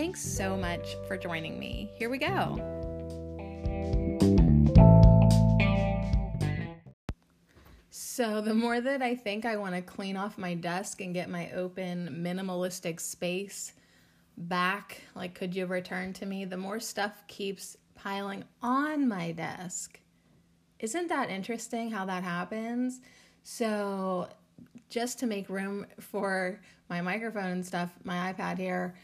Thanks so much for joining me. Here we go. So, the more that I think I want to clean off my desk and get my open, minimalistic space back, like, could you return to me? The more stuff keeps piling on my desk. Isn't that interesting how that happens? So, just to make room for my microphone and stuff, my iPad here,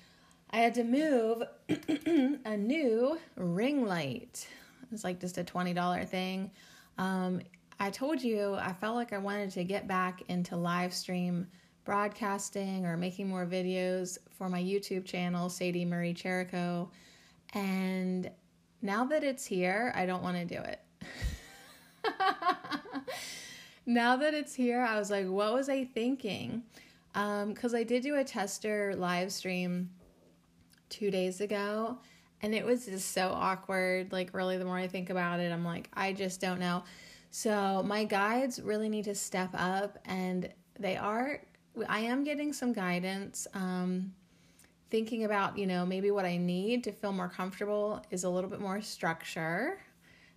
I had to move a new ring light. It's like just a $20 thing. Um, I told you I felt like I wanted to get back into live stream broadcasting or making more videos for my YouTube channel, Sadie Marie Cherico. And now that it's here, I don't want to do it. now that it's here, I was like, what was I thinking? Because um, I did do a tester live stream two days ago and it was just so awkward. Like, really, the more I think about it, I'm like, I just don't know. So, my guides really need to step up, and they are, I am getting some guidance. Um, thinking about, you know, maybe what I need to feel more comfortable is a little bit more structure.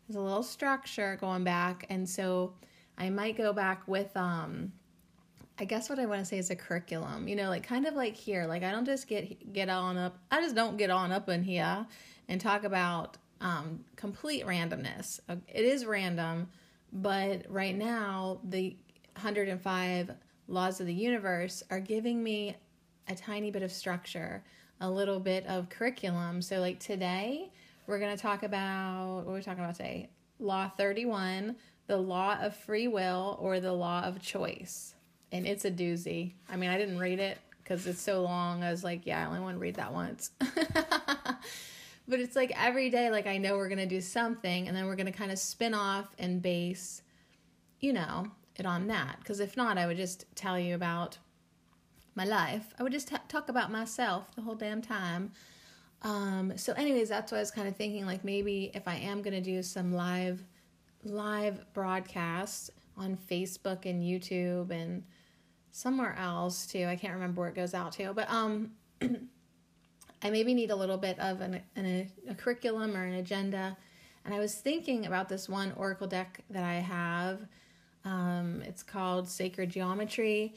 There's a little structure going back. And so, I might go back with, um, I guess what I want to say is a curriculum. You know, like kind of like here. Like I don't just get get on up. I just don't get on up in here and talk about um, complete randomness. It is random, but right now the 105 laws of the universe are giving me a tiny bit of structure, a little bit of curriculum. So like today, we're going to talk about what we're we talking about today. Law 31, the law of free will or the law of choice and it's a doozy. I mean, I didn't read it because it's so long. I was like, yeah, I only want to read that once. but it's like every day, like I know we're gonna do something, and then we're gonna kind of spin off and base, you know, it on that. Because if not, I would just tell you about my life. I would just t- talk about myself the whole damn time. Um, so, anyways, that's what I was kind of thinking. Like maybe if I am gonna do some live, live broadcasts on Facebook and YouTube and somewhere else too. I can't remember where it goes out to, but um, I maybe need a little bit of an, an, a curriculum or an agenda. And I was thinking about this one Oracle deck that I have. Um, it's called Sacred Geometry,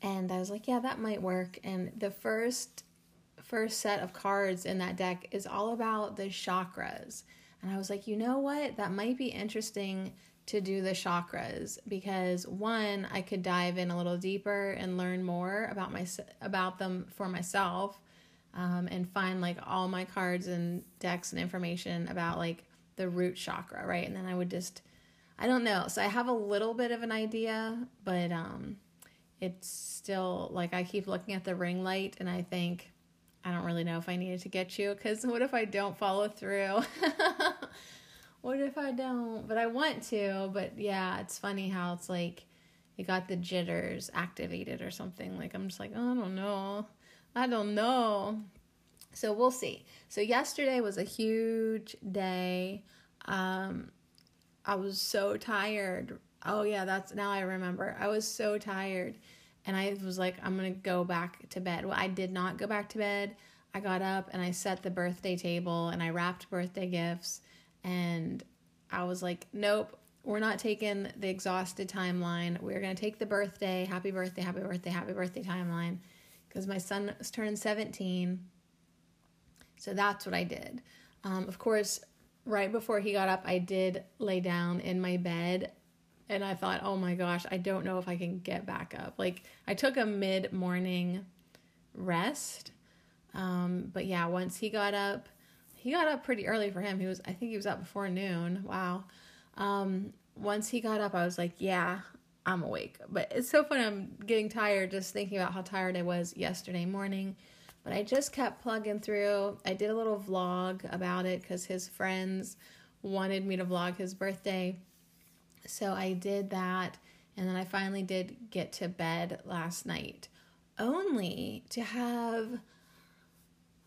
and I was like, yeah, that might work. And the first first set of cards in that deck is all about the chakras. And I was like, you know what? That might be interesting to do the chakras because one I could dive in a little deeper and learn more about my about them for myself um, and find like all my cards and decks and information about like the root chakra right? And then I would just I don't know. So I have a little bit of an idea but um it's still like I keep looking at the ring light and I think I don't really know if I needed to get you because what if I don't follow through what if I don't? But I want to. But yeah, it's funny how it's like it got the jitters activated or something. Like I'm just like, oh, I don't know. I don't know. So we'll see. So yesterday was a huge day. Um, I was so tired. Oh yeah, that's now I remember. I was so tired. And I was like, I'm gonna go back to bed. Well, I did not go back to bed. I got up and I set the birthday table and I wrapped birthday gifts and I was like, nope, we're not taking the exhausted timeline. We're going to take the birthday, happy birthday, happy birthday, happy birthday timeline because my son was turned 17. So that's what I did. Um, of course, right before he got up, I did lay down in my bed and I thought, oh my gosh, I don't know if I can get back up. Like, I took a mid morning rest. Um, but yeah, once he got up, he got up pretty early for him. He was, I think he was up before noon. Wow. Um, once he got up, I was like, yeah, I'm awake. But it's so funny. I'm getting tired just thinking about how tired I was yesterday morning. But I just kept plugging through. I did a little vlog about it because his friends wanted me to vlog his birthday. So I did that. And then I finally did get to bed last night, only to have.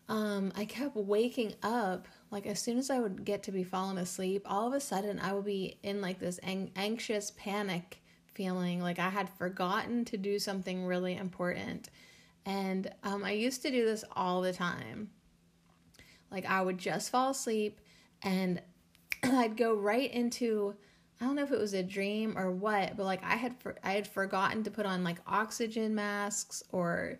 Um, I kept waking up like as soon as I would get to be falling asleep, all of a sudden I would be in like this ang- anxious panic feeling like I had forgotten to do something really important. And um, I used to do this all the time. Like I would just fall asleep and I'd go right into I don't know if it was a dream or what, but like I had for, I had forgotten to put on like oxygen masks or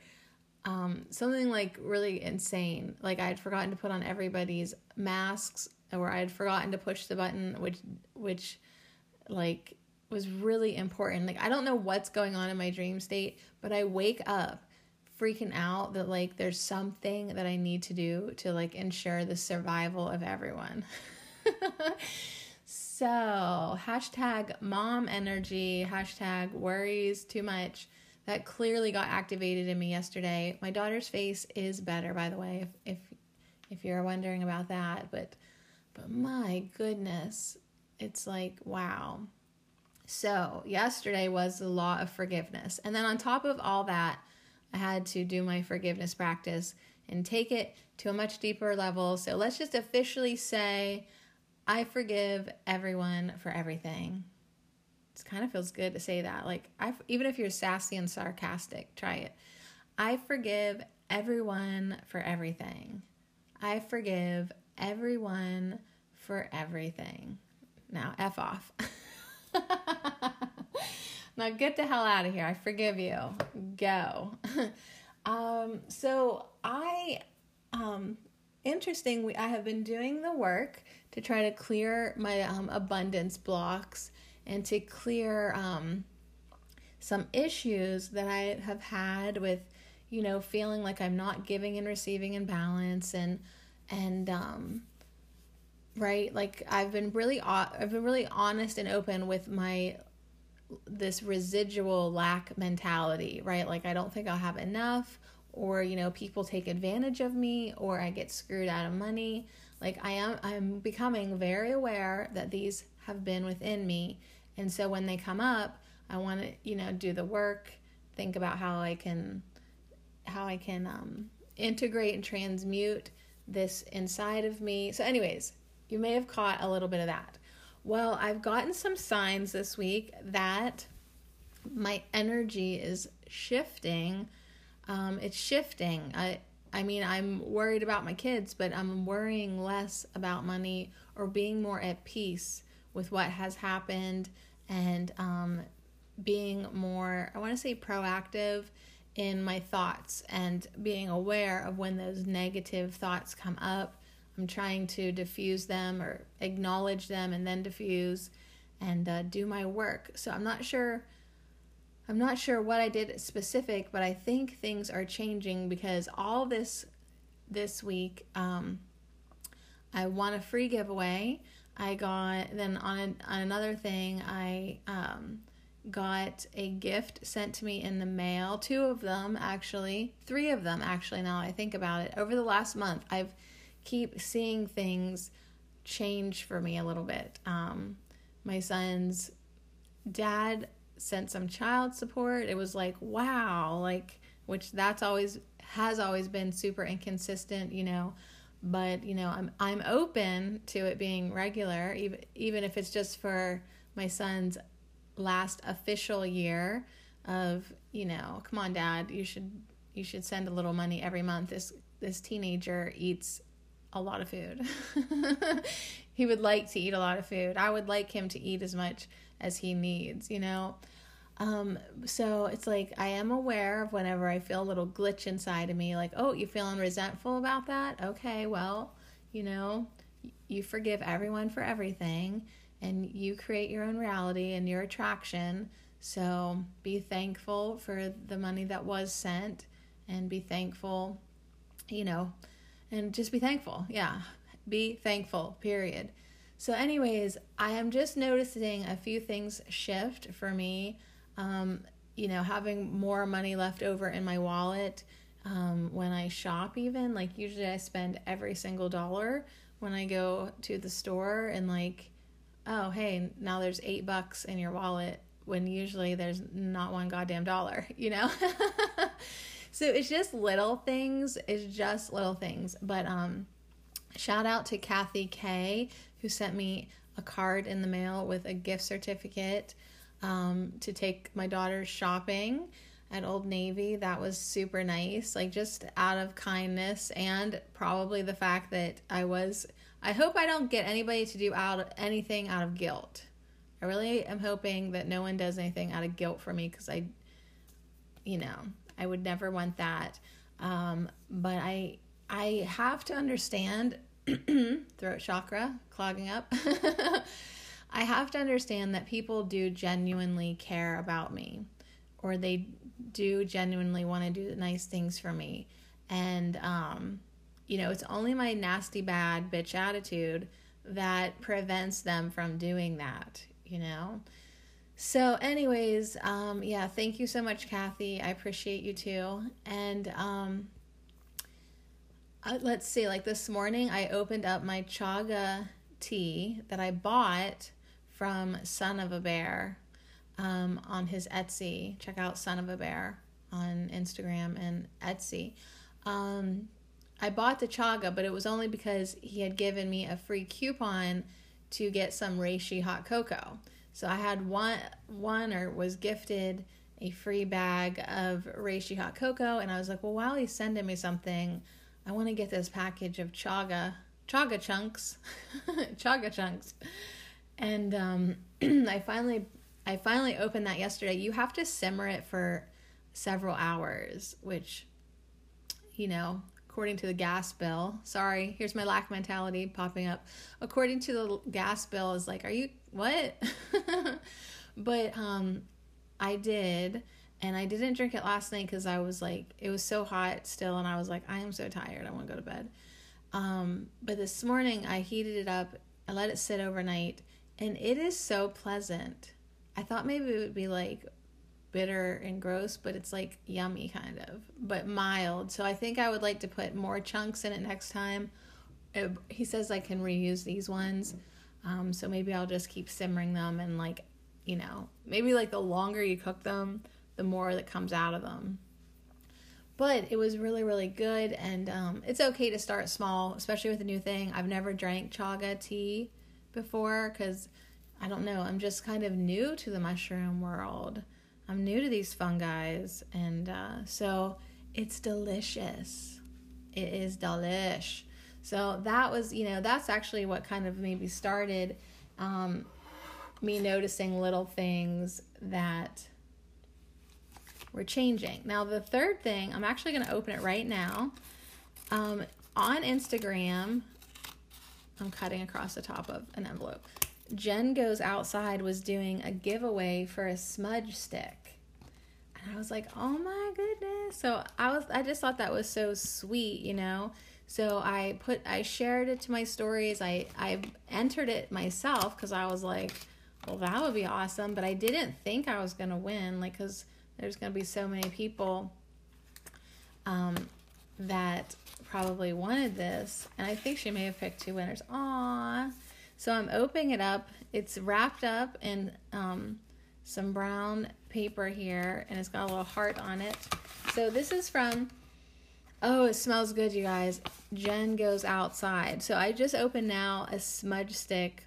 um, something like really insane. Like I had forgotten to put on everybody's masks, or I had forgotten to push the button, which which like was really important. Like I don't know what's going on in my dream state, but I wake up freaking out that like there's something that I need to do to like ensure the survival of everyone. so hashtag mom energy, hashtag worries too much. That clearly got activated in me yesterday. My daughter's face is better, by the way, if if if you're wondering about that. But but my goodness, it's like wow. So yesterday was the law of forgiveness, and then on top of all that, I had to do my forgiveness practice and take it to a much deeper level. So let's just officially say, I forgive everyone for everything. It kind of feels good to say that. Like, I, even if you're sassy and sarcastic, try it. I forgive everyone for everything. I forgive everyone for everything. Now, F off. now get the hell out of here. I forgive you. Go. um, so I, um, interesting. We I have been doing the work to try to clear my um, abundance blocks and to clear um, some issues that I have had with, you know, feeling like I'm not giving and receiving in balance and and um, right? Like i've been really i've been really honest and open with my this residual lack mentality right? Like i don't think i'll have enough or you know people take advantage of me or i get screwed out of money. Like i am i'm becoming very aware that these have been within me and so when they come up i want to you know do the work think about how i can how i can um, integrate and transmute this inside of me so anyways you may have caught a little bit of that. Well, I've gotten some signs this week that my energy is shifting. Um, it's shifting. I, I mean, I'm worried about my kids, but I'm worrying less about money or being more at peace with what has happened and um, being more, I want to say, proactive in my thoughts and being aware of when those negative thoughts come up I'm trying to diffuse them or acknowledge them and then diffuse and uh, do my work. So I'm not sure. I'm not sure what I did specific, but I think things are changing because all this this week, um, I won a free giveaway. I got then on a, on another thing, I um, got a gift sent to me in the mail. Two of them actually, three of them actually. Now I think about it, over the last month, I've keep seeing things change for me a little bit. Um, my son's dad sent some child support. It was like, wow, like, which that's always has always been super inconsistent, you know. But you know, I'm I'm open to it being regular, even even if it's just for my son's last official year of you know, come on, dad, you should you should send a little money every month. This this teenager eats a lot of food. he would like to eat a lot of food. I would like him to eat as much as he needs, you know? Um, so it's like I am aware of whenever I feel a little glitch inside of me, like, oh, you feeling resentful about that? Okay, well, you know, you forgive everyone for everything and you create your own reality and your attraction. So be thankful for the money that was sent and be thankful, you know, and just be thankful. Yeah, be thankful, period. So, anyways, I am just noticing a few things shift for me. Um, you know, having more money left over in my wallet, um, when I shop, even. Like, usually I spend every single dollar when I go to the store and, like, oh, hey, now there's eight bucks in your wallet when usually there's not one goddamn dollar, you know? so it's just little things. It's just little things. But um, shout out to Kathy K, who sent me a card in the mail with a gift certificate um, to take my daughter shopping at Old Navy. That was super nice, like just out of kindness and probably the fact that I was. I hope I don't get anybody to do out anything out of guilt. I really am hoping that no one does anything out of guilt for me because I, you know, I would never want that. Um, but I I have to understand throat chakra clogging up. I have to understand that people do genuinely care about me or they do genuinely want to do nice things for me. And, um, you know, it's only my nasty, bad bitch attitude that prevents them from doing that, you know? So, anyways, um, yeah, thank you so much, Kathy. I appreciate you too. And, um, uh, let's see, like this morning, I opened up my chaga tea that I bought from Son of a Bear um, on his Etsy. Check out Son of a Bear on Instagram and Etsy. Um, I bought the chaga, but it was only because he had given me a free coupon to get some reishi hot cocoa. So I had one, one or was gifted a free bag of reishi hot cocoa, and I was like, well, while he's sending me something, I want to get this package of chaga, chaga chunks, chaga chunks, and um, I finally I finally opened that yesterday. You have to simmer it for several hours, which, you know, according to the gas bill, sorry, here's my lack mentality popping up. According to the gas bill, is like, are you what? but um, I did, and I didn't drink it last night because I was like, it was so hot still, and I was like, I am so tired, I want to go to bed. Um, but this morning I heated it up, I let it sit overnight, and it is so pleasant I thought maybe it would be like bitter and gross, but it's like yummy kind of, but mild. So I think I would like to put more chunks in it next time. It, he says I can reuse these ones. Um, so maybe I'll just keep simmering them and like, you know, maybe like the longer you cook them, the more that comes out of them. But it was really, really good, and um, it's okay to start small, especially with a new thing. I've never drank chaga tea before because I don't know, I'm just kind of new to the mushroom world. I'm new to these fungi, and uh, so it's delicious. It is delish. So that was, you know, that's actually what kind of maybe started um, me noticing little things that were changing. Now, the third thing, I'm actually going to open it right now. Um, on Instagram, I'm cutting across the top of an envelope. Jen Goes Outside was doing a giveaway for a smudge stick. And I was like, oh my goodness. So I was I just thought that was so sweet, you know. So I put I shared it to my stories. I I entered it myself cuz I was like, well that would be awesome, but I didn't think I was to win like cuz there's to be so many people um that probably wanted this. And I think she may have picked two winners. Aww. So I'm opening it up. It's wrapped up in um, some brown paper here, and it's got a little heart on it. So this is from, oh, it smells good, you guys. Jen Goes Outside. So I just opened now a smudge stick,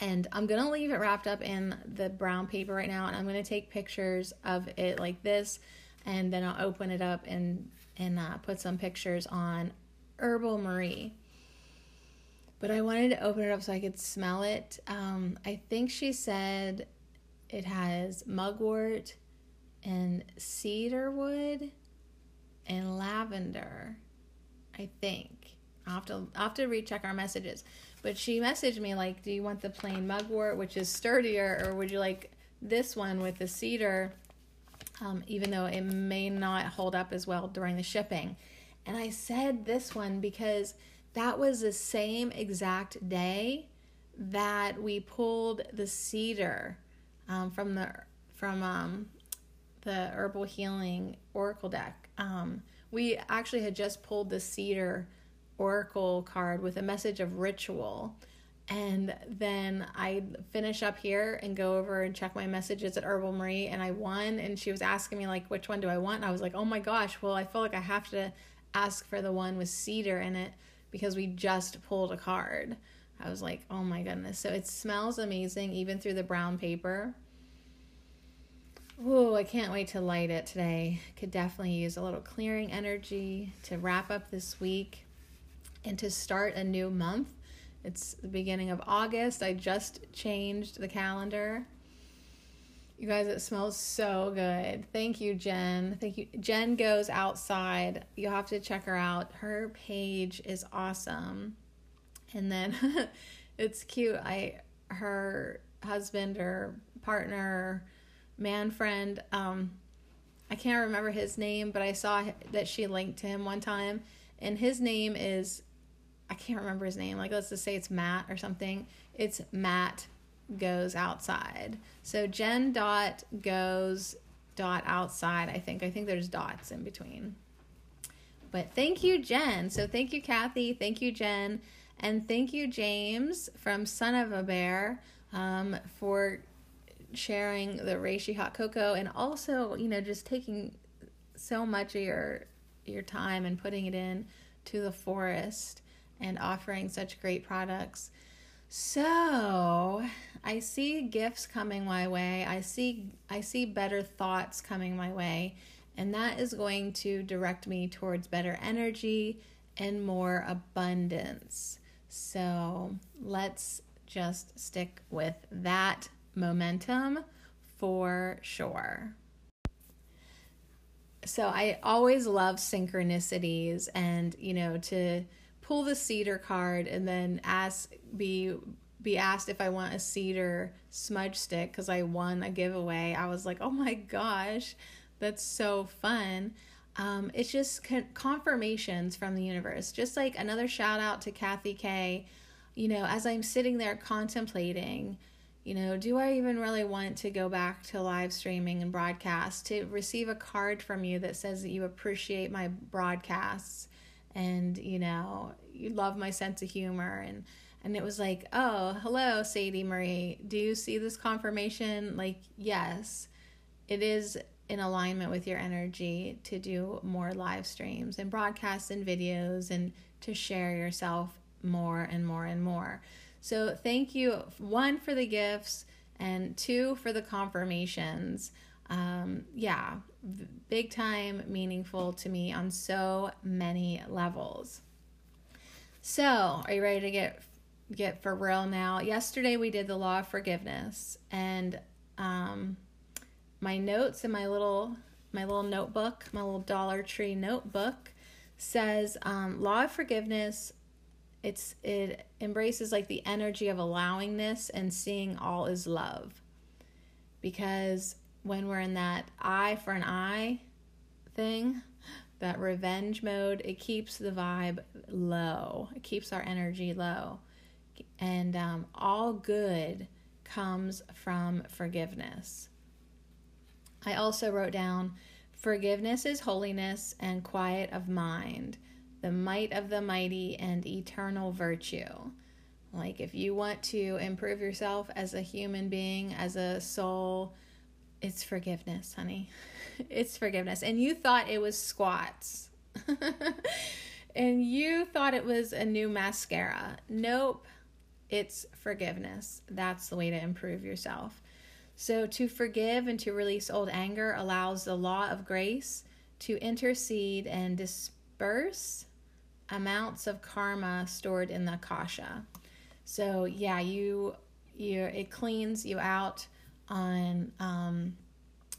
and I'm to leave it wrapped up in the brown paper right now, and I'm to take pictures of it like this, and then I'll open it up and, and uh, put some pictures on Herbal Marie but I wanted to open it up so I could smell it. Um, I think she said it has mugwort and cedarwood and lavender. I think I'll have to I'll have to recheck our messages. But she messaged me like, "Do you want the plain mugwort, which is sturdier, or would you like this one with the cedar?" Um, even though it may not hold up as well during the shipping. And I said this one because that was the same exact day that we pulled the cedar um, from the from um, the herbal healing oracle deck. Um, we actually had just pulled the cedar oracle card with a message of ritual. And then I finish up here and go over and check my messages at Herbal Marie, and I won. And she was asking me like, which one do I want? And I was like, oh my gosh, well, I feel like I have to ask for the one with cedar in it because we just pulled a card. I was like, oh my goodness. So it smells amazing even through the brown paper. Oh, I can't wait to light it today. Could definitely use a little clearing energy to wrap up this week and to start a new month. It's the beginning of August. I just changed the calendar. You guys, it smells so good. Thank you, Jen. Thank you. Jen goes outside. You'll have to check her out. Her page is awesome. And then it's cute. I her husband or partner, man friend, um I can't remember his name, but I saw that she linked to him one time and his name is I can't remember his name. Like let's just say it's Matt or something. It's Matt goes outside. So Jen dot goes dot outside. I think I think there's dots in between. But thank you, Jen. So thank you, Kathy. Thank you, Jen. And thank you, James from Son of a Bear, um, for sharing the Reishi hot cocoa and also, you know, just taking so much of your your time and putting it in to the forest and offering such great products. So, I see gifts coming my way. I see I see better thoughts coming my way, and that is going to direct me towards better energy and more abundance. So, let's just stick with that momentum for sure. So, I always love synchronicities and, you know, to pull the cedar card and then ask be be asked if I want a cedar smudge stick because I won a giveaway. I was like, oh my gosh, that's so fun. Um, it's just confirmations from the universe. Just like another shout out to Kathy K. You know, as I'm sitting there contemplating, you know, do I even really want to go back to live streaming and broadcast? To receive a card from you that says that you appreciate my broadcasts and you know you love my sense of humor. And and it was like oh hello sadie marie do you see this confirmation? Like yes it is in alignment with your energy to do more live streams and broadcasts and videos and to share yourself more and more and more. So thank you one for the gifts and two for the confirmations. Um, yeah, big time meaningful to me on so many levels. So, are you ready to get get for real now? Yesterday we did the law of forgiveness, and um, my notes in my little my little notebook, my little Dollar Tree notebook, says um, law of forgiveness. It's it embraces like the energy of allowingness and seeing all is love, because when we're in that eye for an eye thing, that revenge mode, it keeps the vibe low. It keeps our energy low. And um, all good comes from forgiveness. I also wrote down forgiveness is holiness and quiet of mind, the might of the mighty and eternal virtue. Like, if you want to improve yourself as a human being, as a soul, it's forgiveness, honey. It's forgiveness. And you thought it was squats. and you thought it was a new mascara. Nope. It's forgiveness. That's the way to improve yourself. So, to forgive and to release old anger allows the law of grace to intercede and disperse amounts of karma stored in the akasha. So, yeah, you you it cleans you out on um,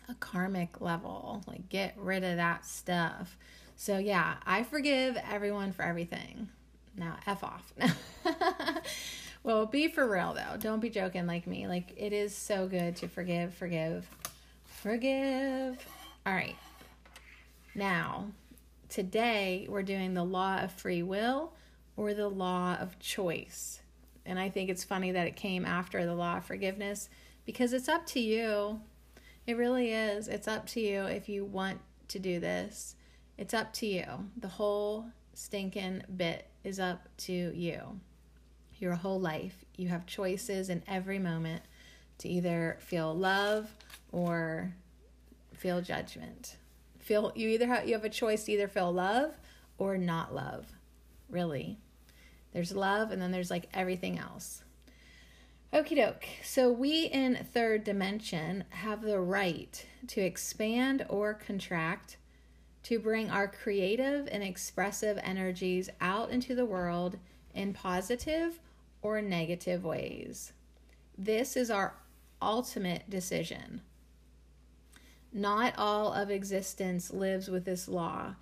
a karmic level. Like, get rid of that stuff. So, yeah, I forgive everyone for everything. Now, F off. well, be for real, though. Don't be joking like me. Like, it is so good to forgive, forgive, forgive. All right. Now, today we're doing the law of free will or the law of choice. And I think it's funny that it came after the law of forgiveness because it's up to you. It really is. It's up to you if you want to do this. It's up to you. The whole stinking bit is up to you. Your whole life. You have choices in every moment to either feel love or feel judgment. Feel you either have you have a choice to either feel love or not love. Really. There's love and then there's like everything else. Okie doke. So we in third dimension have the right to expand or contract, to bring our creative and expressive energies out into the world in positive or negative ways. This is our ultimate decision. Not all of existence lives with this law,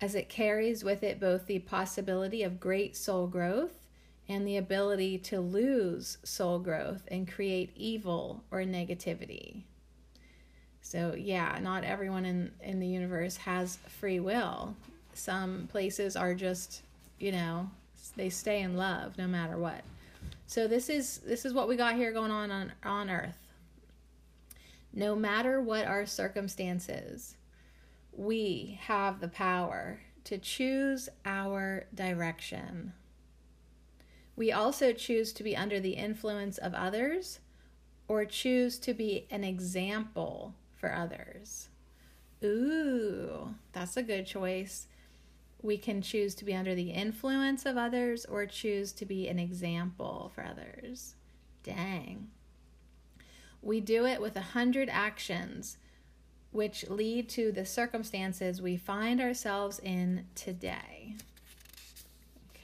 as it carries with it both the possibility of great soul growth and the ability to lose soul growth and create evil or negativity. So, yeah, not everyone in, in the universe has free will. Some places are just, you know, they stay in love no matter what. So this is this is what we got here going on on, on earth. No matter what our circumstances, we have the power to choose our direction. We also choose to be under the influence of others or choose to be an example for others. Ooh, that's a good choice. We can choose to be under the influence of others or choose to be an example for others. Dang. We do it with a hundred actions which lead to the circumstances we find ourselves in today.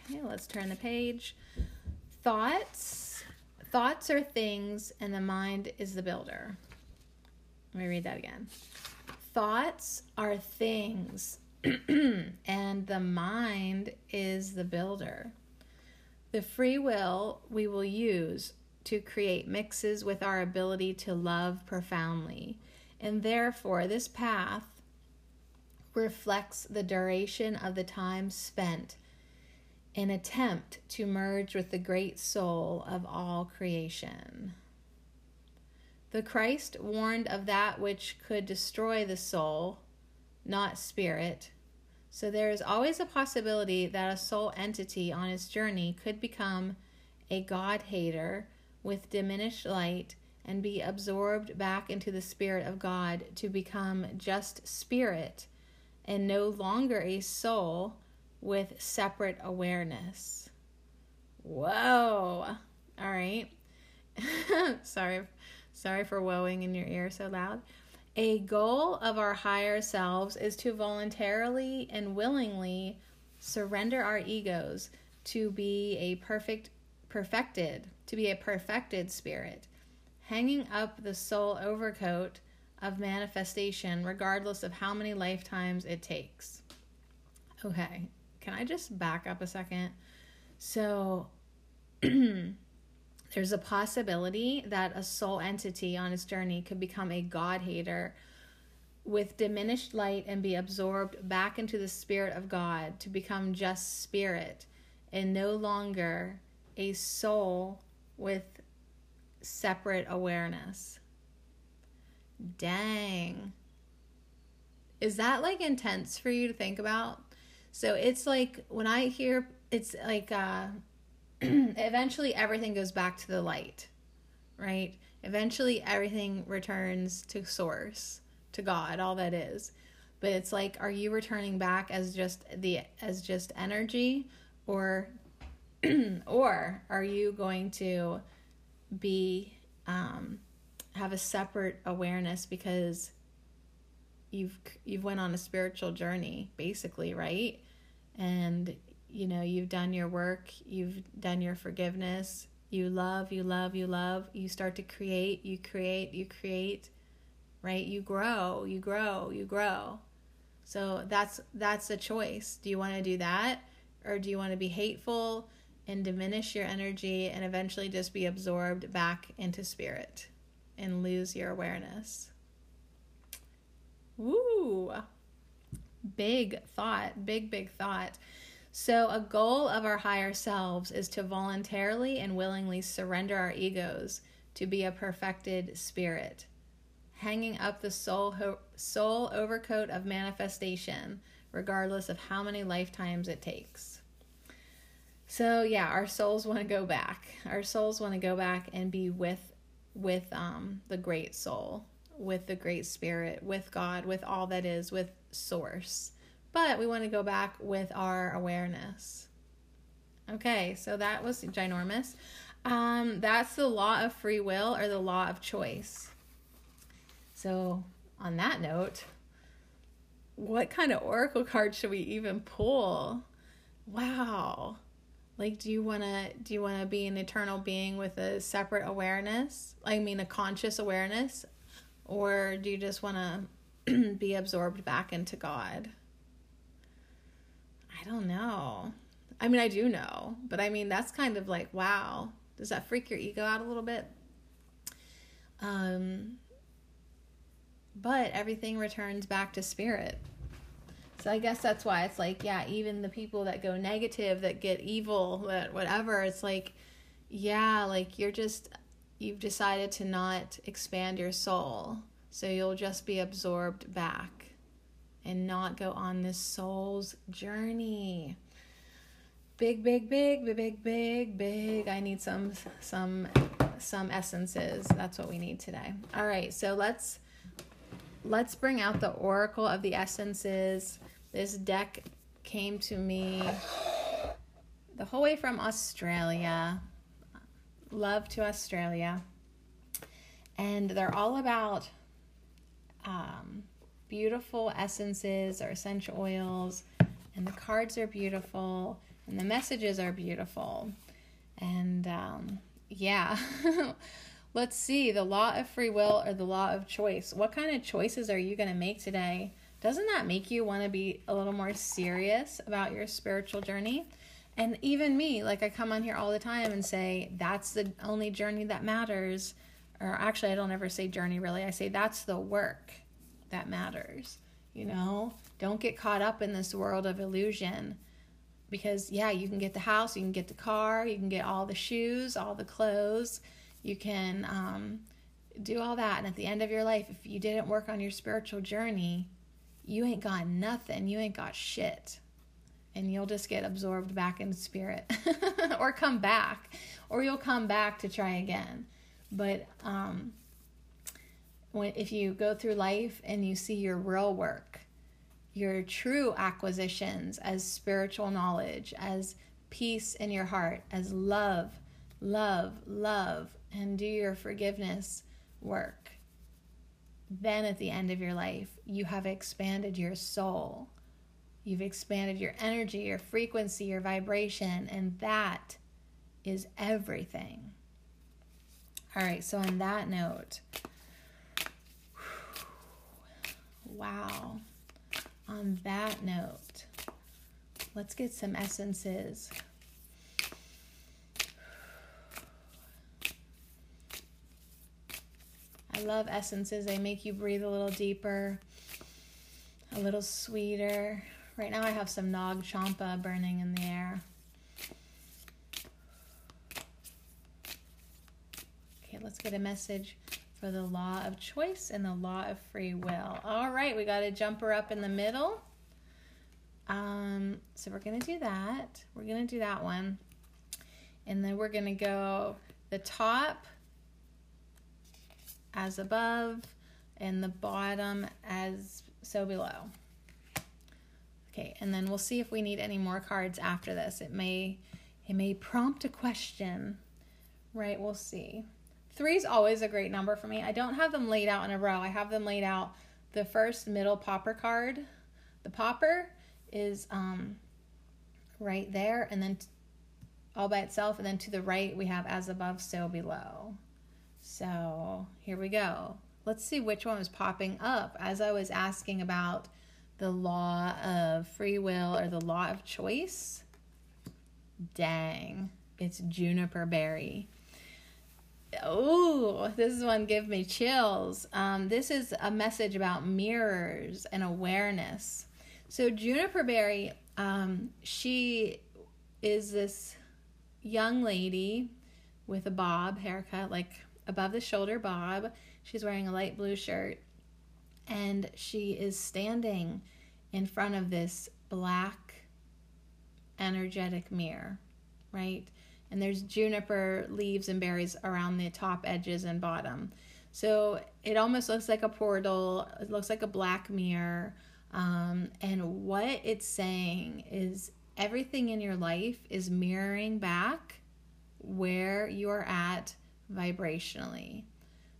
Okay, let's turn the page. Thoughts. Thoughts are things, and the mind is the builder. Let me read that again. Thoughts are things, and the mind is the builder. The free will we will use to create mixes with our ability to love profoundly, and therefore, this path reflects the duration of the time spent in attempt to merge with the great soul of all creation. The Christ warned of that which could destroy the soul, not spirit. So there is always a possibility that a soul entity on its journey could become a God hater with diminished light and be absorbed back into the Spirit of God to become just spirit and no longer a soul with separate awareness. Whoa. All right. sorry. Sorry for woeing in your ear so loud. A goal of our higher selves is to voluntarily and willingly surrender our egos to be a perfect perfected, to be a perfected spirit, hanging up the soul overcoat of manifestation regardless of how many lifetimes it takes. Okay, can I just back up a second? So, there's a possibility that a soul entity on its journey could become a God hater with diminished light and be absorbed back into the spirit of God to become just spirit and no longer a soul with separate awareness. Dang. Is that like intense for you to think about? So it's like when I hear it's like uh eventually everything goes back to the light, right? Eventually everything returns to source, to God, all that is. But it's like are you returning back as just the as just energy or or are you going to be um have a separate awareness because you've you've went on a spiritual journey basically right? And you know you've done your work you've done your forgiveness you love you love you love you start to create you create you create right? You grow you grow you grow. So that's that's a choice. Do you want to do that? Or do you want to be hateful and diminish your energy and eventually just be absorbed back into spirit and lose your awareness Woo! Big thought, big, big thought. So, a goal of our higher selves is to voluntarily and willingly surrender our egos to be a perfected spirit, hanging up the soul ho- soul overcoat of manifestation, regardless of how many lifetimes it takes. So yeah, our souls want to go back. Our souls want to go back and be with with um the great soul, with the great spirit, with God, with all that is, with source. But we want to go back with our awareness. Okay, so that was ginormous. Um, that's the law of free will or the law of choice. So, on that note, what kind of oracle card should we even pull? Wow. Like do you want to do you want to be an eternal being with a separate awareness? I mean a conscious awareness or do you just want to be absorbed back into God? I don't know. I mean, I do know, but I mean, that's kind of like, wow, does that freak your ego out a little bit? Um, but everything returns back to spirit. So I guess that's why it's like, yeah, even the people that go negative, that get evil, that whatever, it's like, yeah, like you're just, you've decided to not expand your soul. So you'll just be absorbed back and not go on this soul's journey big, big, big, big, big, big, big. I need some, some, some essences. That's what we need today. All right, so let's let's bring out the oracle of the essences. This deck came to me the whole way from Australia. Love to Australia, and they're all about um, beautiful essences or essential oils, and the cards are beautiful and the messages are beautiful. And um, yeah, let's see the law of free will or the law of choice. What kind of choices are you going to make today? Doesn't that make you want to be a little more serious about your spiritual journey? And even me, like I come on here all the time and say, that's the only journey that matters. Or actually, I don't ever say journey really. I say that's the work that matters. You know, don't get caught up in this world of illusion because yeah you can get the house you can get the car you can get all the shoes all the clothes you can um, do all that and at the end of your life if you didn't work on your spiritual journey you ain't got nothing you ain't got shit and you'll just get absorbed back into spirit or come back or you'll come back to try again but um, when if you go through life and you see your real work your true acquisitions as spiritual knowledge, as peace in your heart, as love, love, love, and do your forgiveness work. Then at the end of your life, you have expanded your soul. You've expanded your energy, your frequency, your vibration, and that is everything. All right, so on that note, wow on that note, let's get some essences. I love essences. They make you breathe a little deeper, a little sweeter. Right now, I have some Nag Champa burning in the air. Okay, let's get a message for the law of choice and the law of free will. All right, we got a jumper up in the middle. Um, so we're going to do that. We're going to do that one. And then we're going to go the top as above and the bottom as so below. Okay, and then we'll see if we need any more cards after this. It may it may prompt a question. Right, we'll see. Three is always a great number for me. I don't have them laid out in a row. I have them laid out the first middle popper card. The popper is um, right there and then all by itself. And then to the right, we have as above, so below. So here we go. Let's see which one was popping up as I was asking about the law of free will or the law of choice. Dang, it's juniper berry. Oh, this one give me chills. Um, this is a message about mirrors and awareness. So Juniper Berry, um, she is this young lady with a bob haircut, like above the shoulder bob. She's wearing a light blue shirt and she is standing in front of this black energetic mirror, right? And there's juniper leaves and berries around the top edges and bottom. So it almost looks like a portal, it looks like a black mirror. Um, and what it's saying is everything in your life is mirroring back where you are at vibrationally.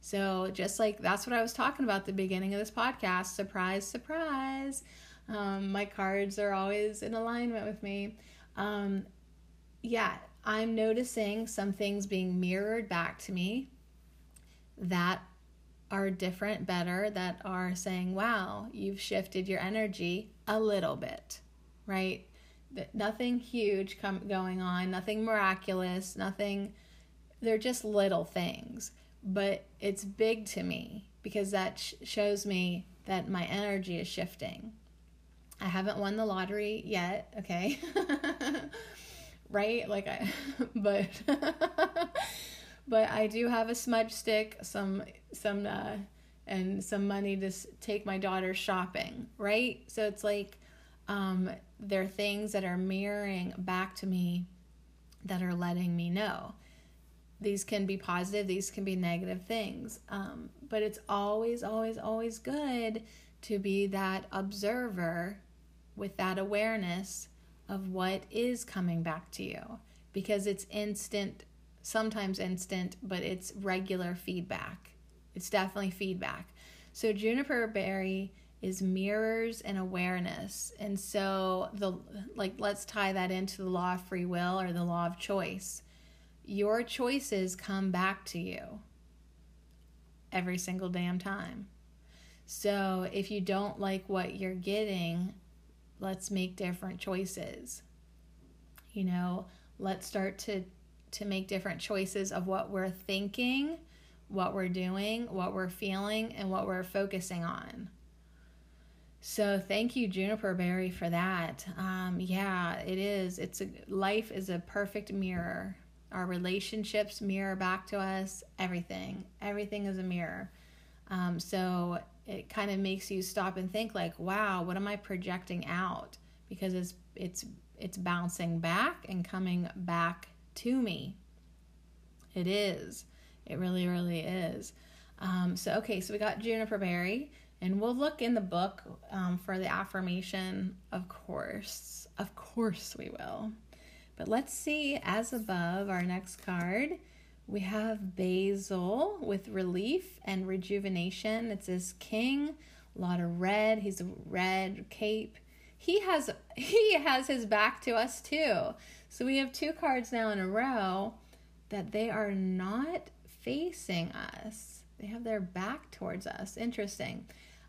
So, just like that's what I was talking about the beginning of this podcast surprise, surprise. Um, my cards are always in alignment with me. Um, yeah, I'm noticing some things being mirrored back to me that are different, better, that are saying, wow, you've shifted your energy a little bit, right? Nothing huge come, going on, nothing miraculous, nothing, they're just little things. But it's big to me because that sh- shows me that my energy is shifting. I haven't won the lottery yet, okay? right? Like I but but I do have a smudge stick, some some uh and some money to take my daughter shopping, right? So it's like um there are things that are mirroring back to me that are letting me know. These can be positive, these can be negative things. Um, but it's always, always, always good to be that observer with that awareness of what is coming back to you because it's instant, sometimes instant, but it's regular feedback. It's definitely feedback. So, juniper berry is mirrors and awareness. And so, the like, let's tie that into the law of free will or the law of choice. Your choices come back to you every single damn time. So, if you don't like what you're getting, let's make different choices. You know let's start to to make different choices of what we're thinking what we're doing what we're feeling and what we're focusing on. So thank you juniper berry for that. Um, yeah it is. It's a life is a perfect mirror our relationships mirror back to us everything. Everything is a mirror. Um, so it kind of makes you stop and think like wow what am i projecting out? Because it's it's it's bouncing back and coming back to me. It is. It really really is. Um, so okay so we got juniper berry and we'll look in the book um, for the affirmation. Of course. Of course we will but let's see as above our next card we have Basil with relief and rejuvenation. It's this king, a lot of red. He's a red cape. He has he has his back to us too. So we have two cards now in a row that they are not facing us. They have their back towards us. Interesting.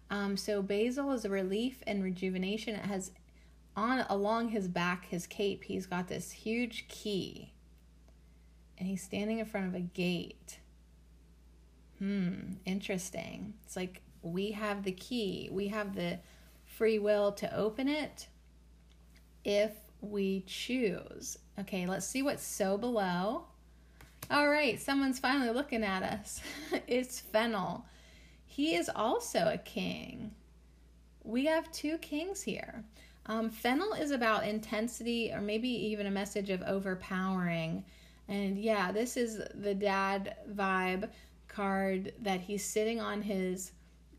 Um, so basil is a relief and rejuvenation. It has on along his back, his cape, he's got this huge key and he's standing in front of a gate. Hmm, interesting. It's like we have the key, we have the free will to open it if we choose. Okay, let's see what's so below. All right, someone's finally looking at us. it's Fennel. He is also a king. We have two kings here. Um, Fennel is about intensity or maybe even a message of overpowering and yeah, this is the dad vibe card that he's sitting on his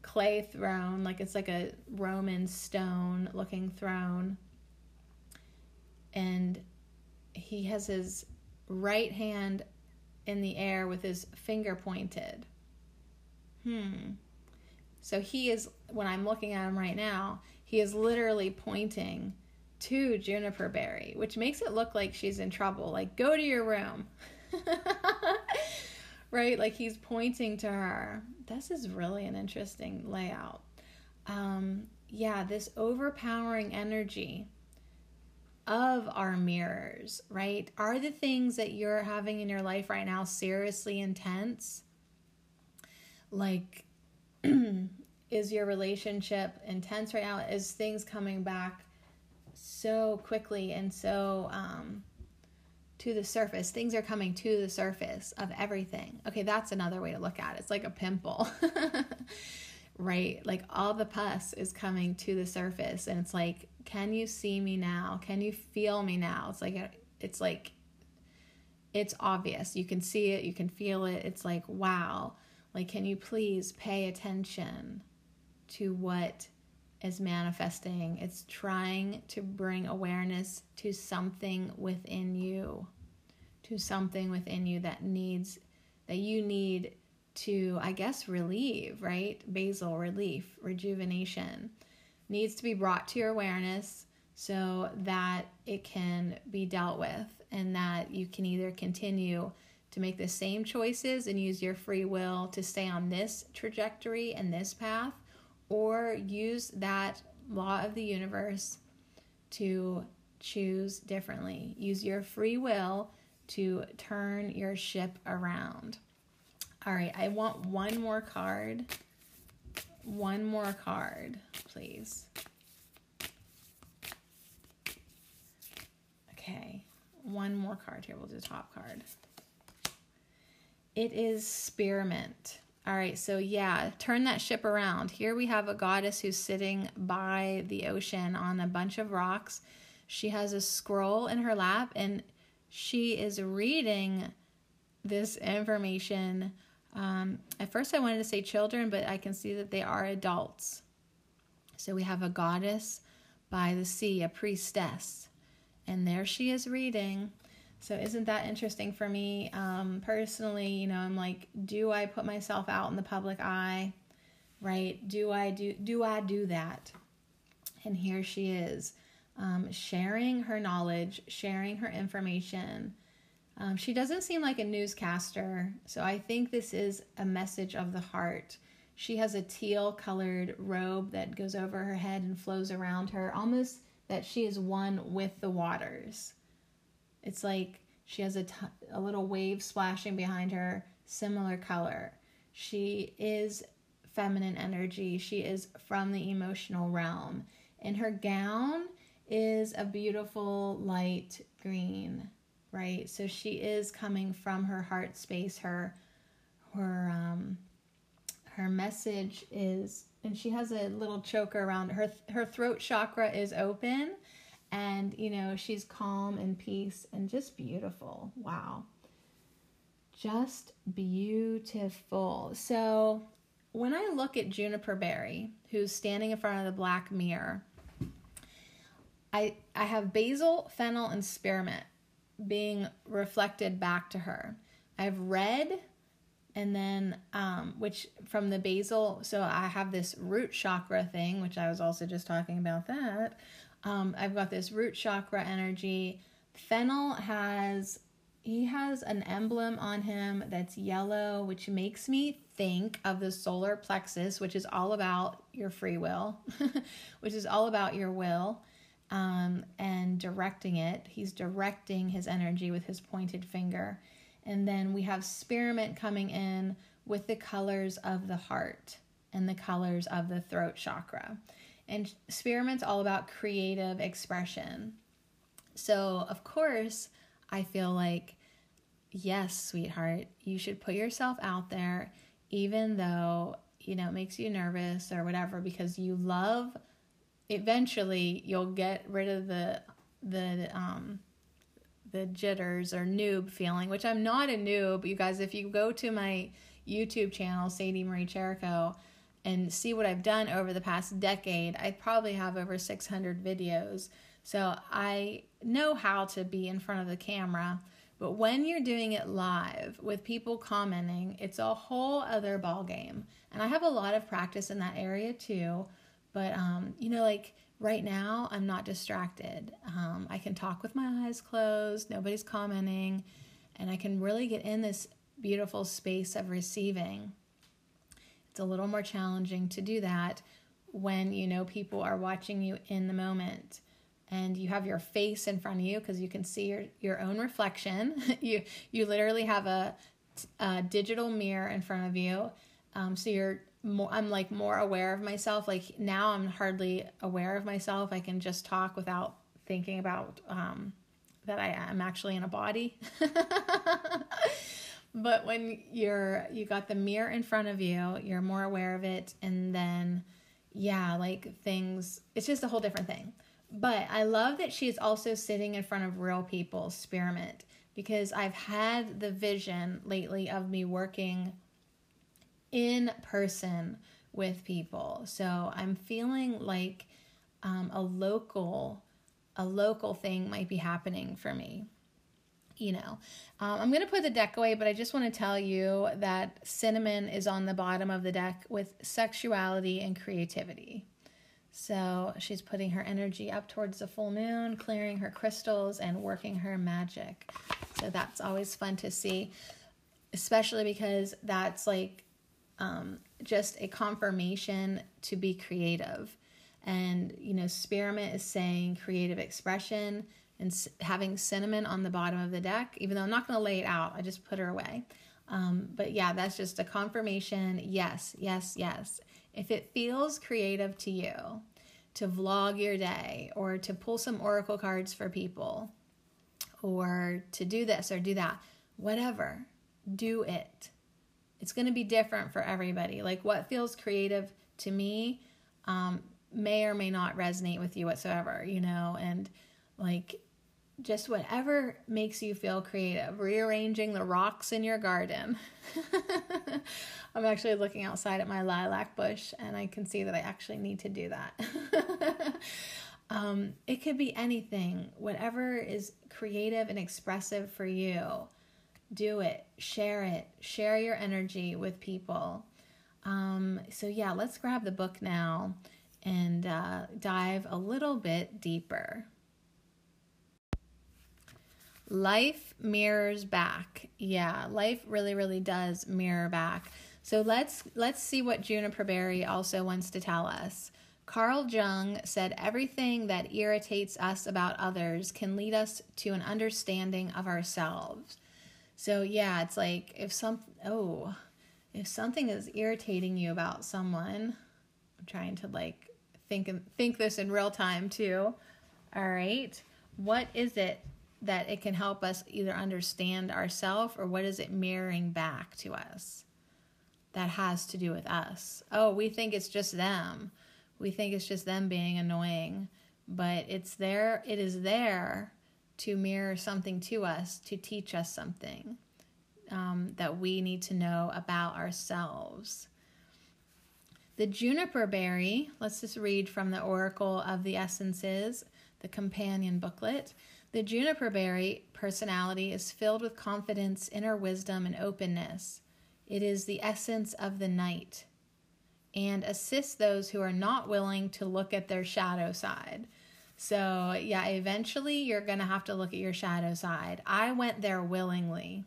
clay throne, like it's like a Roman stone looking throne. And he has his right hand in the air with his finger pointed. Hmm. So he is, when I'm looking at him right now, he is literally pointing to Juniper Berry, which makes it look like she's in trouble. Like, go to your room. right? Like he's pointing to her. This is really an interesting layout. Um, yeah, this overpowering energy of our mirrors, right? Are the things that you're having in your life right now seriously intense? Like, is your relationship intense right now? Is things coming back so quickly and so um, to the surface. Things are coming to the surface of everything. Okay, that's another way to look at it. It's like a pimple. right? Like all the pus is coming to the surface and it's like, can you see me now? Can you feel me now? It's like it's like it's obvious. You can see it, you can feel it. It's like, wow. Like can you please pay attention to what is manifesting. It's trying to bring awareness to something within you, to something within you that needs, that you need to, I guess, relieve, right? Basil relief, rejuvenation needs to be brought to your awareness so that it can be dealt with and that you can either continue to make the same choices and use your free will to stay on this trajectory and this path or use that law of the universe to choose differently. Use your free will to turn your ship around. All right, I want one more card. One more card, please. Okay, one more card here. We'll do the top card. It is Spearmint. All right, so yeah, turn that ship around. Here we have a goddess who's sitting by the ocean on a bunch of rocks. She has a scroll in her lap and she is reading this information. Um, at first, I wanted to say children, but I can see that they are adults. So we have a goddess by the sea, a priestess, and there she is reading. So isn't that interesting for me um, personally? You know, I'm like, do I put myself out in the public eye? Right? Do I do do I do that? And here she is, um, sharing her knowledge, sharing her information. Um, she doesn't seem like a newscaster, so I think this is a message of the heart. She has a teal colored robe that goes over her head and flows around her, almost that she is one with the waters. It's like she has a, t- a little wave splashing behind her, similar color. She is feminine energy. She is from the emotional realm. And her gown is a beautiful light green, right? So she is coming from her heart space. Her her um her message is and she has a little choker around her her throat chakra is open and you know she's calm and peace and just beautiful. Wow. Just beautiful. So when i look at juniper berry who's standing in front of the black mirror i i have basil fennel and spearmint being reflected back to her. I have red and then um, which from the basil so i have this root chakra thing which i was also just talking about that um, I've got this root chakra energy. Fennel has he has an emblem on him that's yellow, which makes me think of the solar plexus, which is all about your free will, which is all about your will um, and directing it. He's directing his energy with his pointed finger. And then we have spearmint coming in with the colors of the heart and the colors of the throat chakra. And Spearmint's all about creative expression. So, of course, I feel like, yes, sweetheart, you should put yourself out there, even though, you know, it makes you nervous or whatever, because you love, eventually, you'll get rid of the, the, um, the jitters or noob feeling, which I'm not a noob. You guys, if you go to my YouTube channel, Sadie Marie Cherico, and see what I've done over the past decade, I probably have over 600 videos. So I know how to be in front of the camera. But when you're doing it live with people commenting, it's a whole other ball game. And I have a lot of practice in that area too. But um, you know, like right now, I'm not distracted. Um, I can talk with my eyes closed. Nobody's commenting, and I can really get in this beautiful space of receiving. It's a little more challenging to do that when you know people are watching you in the moment and you have your face in front of you because you can see your, your own reflection. you you literally have a, a, digital mirror in front of you. Um, so you're more I'm like more aware of myself. Like now I'm hardly aware of myself. I can just talk without thinking about um, that I am actually in a body. but when you're you got the mirror in front of you, you're more aware of it and then yeah, like things it's just a whole different thing. But I love that she's also sitting in front of real people, spearmint, because I've had the vision lately of me working in person with people. So I'm feeling like um, a local a local thing might be happening for me. You know, um, I'm going to put the deck away, but I just want to tell you that cinnamon is on the bottom of the deck with sexuality and creativity. So she's putting her energy up towards the full moon, clearing her crystals, and working her magic. So that's always fun to see, especially because that's like um, just a confirmation to be creative. And, you know, Spearmint is saying creative expression and having cinnamon on the bottom of the deck, even though I'm not going to lay it out, I just put her away. Um, but yeah, that's just a confirmation. Yes, yes, yes. If it feels creative to you to vlog your day or to pull some oracle cards for people or to do this or do that, whatever, do it it's going to be different for everybody. Like what feels creative to me um, may or may not resonate with you whatsoever, you know, and like just whatever makes you feel creative. Rearranging the rocks in your garden. I'm actually looking outside at my lilac bush and I can see that I actually need to do that. um, it could be anything, whatever is creative and expressive for you do it, share it, share your energy with people. Um, so, yeah, let's grab the book now and uh, dive a little bit deeper. Life mirrors back. Yeah, life really, really does mirror back. So let's let's see what Juniper Berry also wants to tell us. Carl Jung said everything that irritates us about others can lead us to an understanding of ourselves. So yeah, it's like if some oh, if something is irritating you about someone, I'm trying to like think think this in real time too. All right. What is it that it can help us either understand ourselves or what is it mirroring back to us that has to do with us? Oh, we think it's just them. We think it's just them being annoying, but it's there it is there to mirror something to us, to teach us something um, that we need to know about ourselves. The juniper berry, let's just read from the Oracle of the Essences, the companion booklet. The juniper berry personality is filled with confidence, inner wisdom, and openness. It is the essence of the night and assists those who are not willing to look at their shadow side. So, yeah, eventually you're going to have to look at your shadow side. I went there willingly.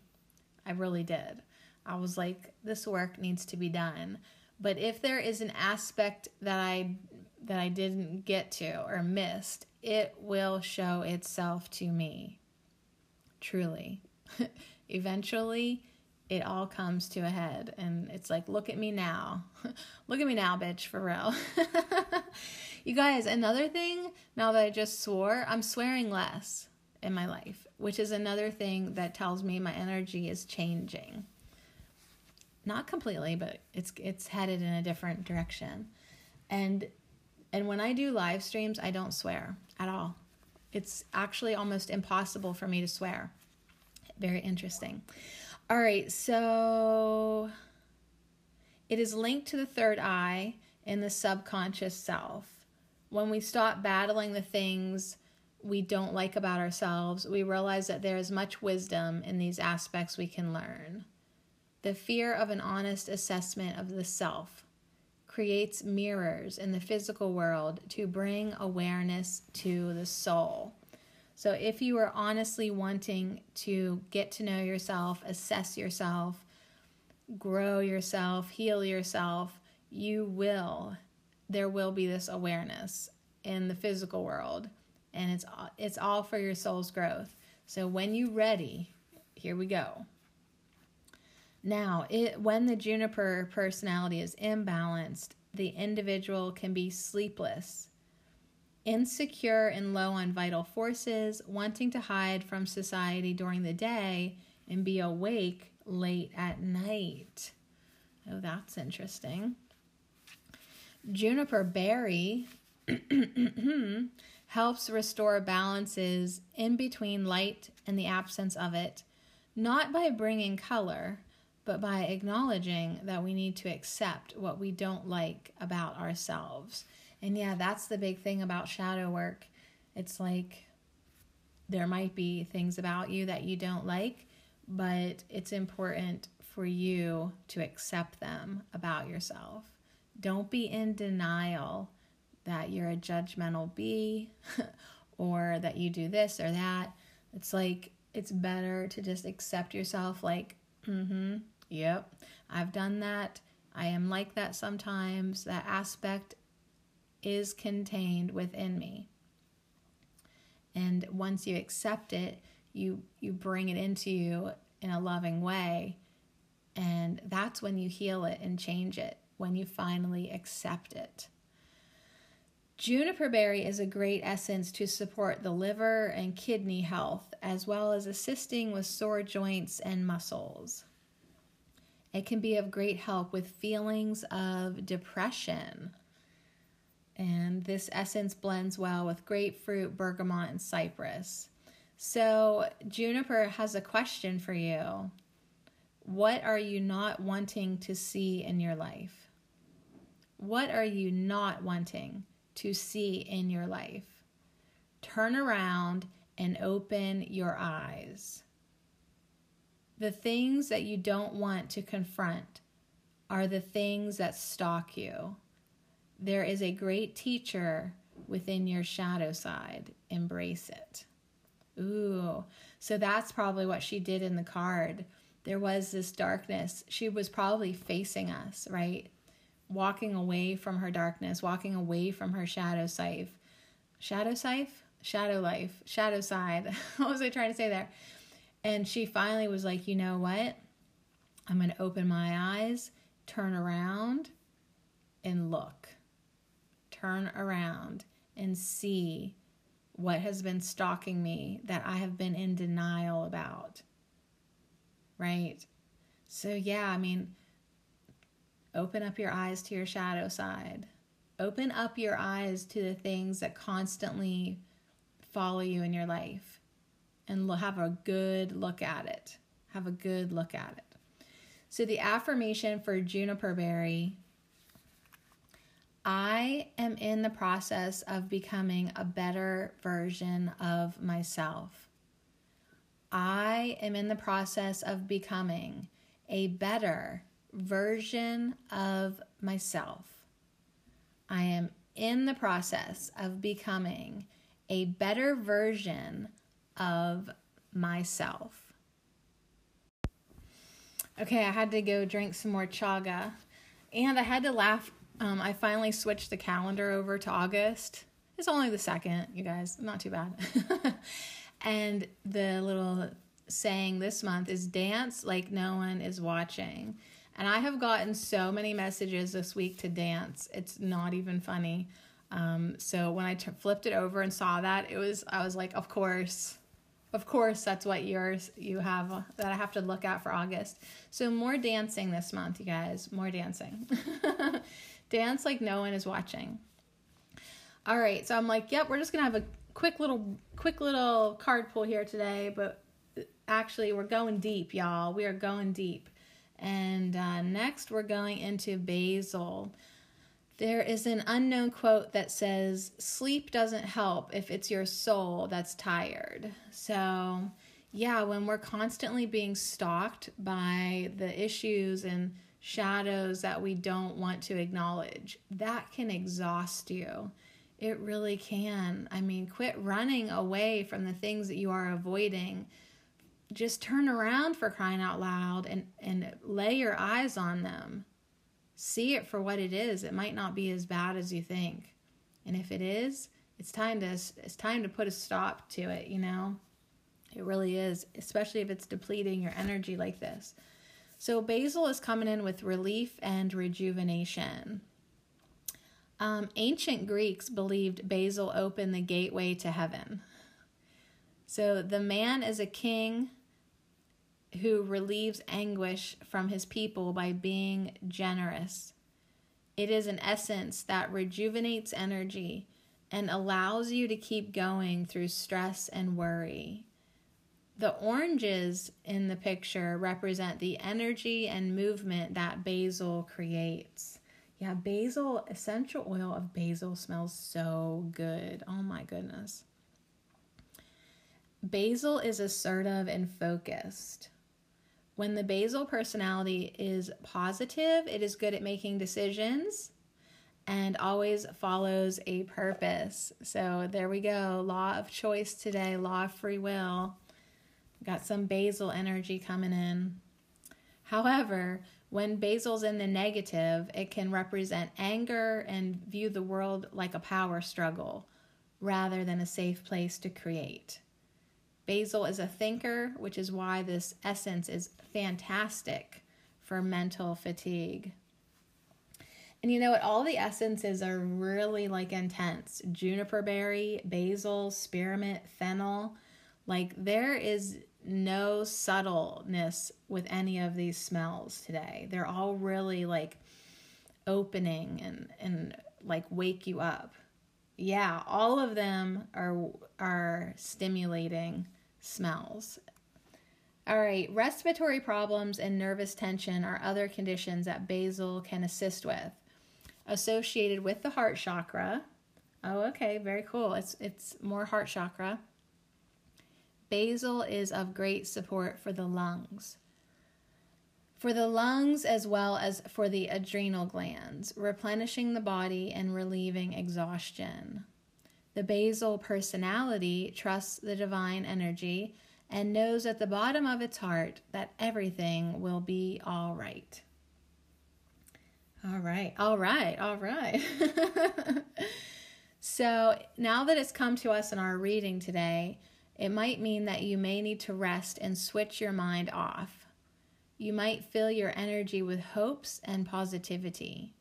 I really did. I was like, this work needs to be done. But if there is an aspect that I that I didn't get to or missed, it will show itself to me. Truly. Eventually, it all comes to a head and it's like, look at me now. look at me now, bitch, for real. You guys, another thing, now that I just swore, I'm swearing less in my life, which is another thing that tells me my energy is changing. Not completely, but it's it's headed in a different direction. And and when I do live streams, I don't swear at all. It's actually almost impossible for me to swear. Very interesting. All right, so it is linked to the third eye in the subconscious self when we stop battling the things we don't like about ourselves, we realize that there is much wisdom in these aspects we can learn. The fear of an honest assessment of the self creates mirrors in the physical world to bring awareness to the soul. So, if you are honestly wanting to get to know yourself, assess yourself, grow yourself, heal yourself, you will there will be this awareness in the physical world and it's it's all for your soul's growth. So when you're ready, here we go. Now, it when the juniper personality is imbalanced, the individual can be sleepless insecure and low on vital forces, wanting to hide from society during the day and be awake late at night. Oh, that's interesting. Juniper berry helps restore balances in between light and the absence of it, not by bringing color, but by acknowledging that we need to accept what we don't like about ourselves. And yeah, that's the big thing about shadow work. It's like there might be things about you that you don't like, but it's important for you to accept them about yourself. Don't be in denial that you're a judgmental bee or that you do this or that. It's like it's better to just accept yourself like, mm-hmm, yep, I've done that. I am like that sometimes. That aspect is contained within me. And once you accept it, you you bring it into you in a loving way. And that's when you heal it and change it, when you finally accept it. Juniper berry is a great essence to support the liver and kidney health, as well as assisting with sore joints and muscles. It can be of great help with feelings of depression. And this essence blends well with grapefruit, bergamot, and cypress. So, Juniper has a question for you. What are you not wanting to see in your life? What are you not wanting to see in your life? Turn around and open your eyes. The things that you don't want to confront are the things that stalk you. There is a great teacher within your shadow side. Embrace it. Ooh, so that's probably what she did in the card. There was this darkness. She was probably facing us, right? Walking away from her darkness, walking away from her shadow side. Shadow side? Shadow life. Shadow side. what was I trying to say there? And she finally was like, you know what? I'm going to open my eyes, turn around, and look. Turn around and see what has been stalking me that I have been in denial about. Right? So, yeah, I mean, open up your eyes to your shadow side. Open up your eyes to the things that constantly follow you in your life and have a good look at it. Have a good look at it. So, the affirmation for juniper berry I am in the process of becoming a better version of myself. I am in the process of becoming a better version of myself. I am in the process of becoming a better version of myself. Okay, I had to go drink some more chaga and I had to laugh um, I finally switched the calendar over to August. It's only the second, you guys, not too bad. and the little saying this month is dance like no one is watching. And I have gotten so many messages this week to dance. It's not even funny. Um, so when I t- flipped it over and saw that, it was I was like, of course, of course, that's what yours you have uh, that I have to look at for August. So more dancing this month, you guys. More dancing. Dance like no one is watching. All right, so I'm like, yep, we're just gonna have a quick little, quick little card pull here today, but actually, we're going deep, y'all. We are going deep. And uh, next, we're going into basil. There is an unknown quote that says, Sleep doesn't help if it's your soul that's tired. So, yeah, when we're constantly being stalked by the issues and shadows that we don't want to acknowledge. That can exhaust you. It really can. I mean, quit running away from the things that you are avoiding. Just turn around for crying out loud and, and lay your eyes on them. See it for what it is. It might not be as bad as you think. And if it is, it's time to it's time to put a stop to it, you know? It really is, especially if it's depleting your energy like this. So basil is coming in with relief and rejuvenation. Um, ancient Greeks believed basil opened the gateway to heaven. So the man is a king who relieves anguish from his people by being generous. It is an essence that rejuvenates energy and allows you to keep going through stress and worry. The oranges in the picture represent the energy and movement that basil creates. Yeah, basil, essential oil of basil smells so good. Oh my goodness. Basil is assertive and focused. When the basil personality is positive, it is good at making decisions and always follows a purpose. So there we go. Law of choice today, law of free will. Got some basil energy coming in. However, when basil's in the negative, it can represent anger and view the world like a power struggle rather than a safe place to create. Basil is a thinker, which is why this essence is fantastic for mental fatigue. And you know what? All the essences are really like intense juniper berry, basil, spearmint, fennel. Like there is no subtleness with any of these smells today. They're all really like opening and and like wake you up. Yeah, all of them are are stimulating smells. All right, respiratory problems and nervous tension are other conditions that basil can assist with. Associated with the heart chakra. Oh, okay, very cool. It's it's more heart chakra. Basil is of great support for the lungs. For the lungs as well as for the adrenal glands, replenishing the body and relieving exhaustion. The basil personality trusts the divine energy and knows at the bottom of its heart that everything will be all right. All right, all right, all right. so now that it's come to us in our reading today, it might mean that you may need to rest and switch your mind off. You might fill your energy with hopes and positivity.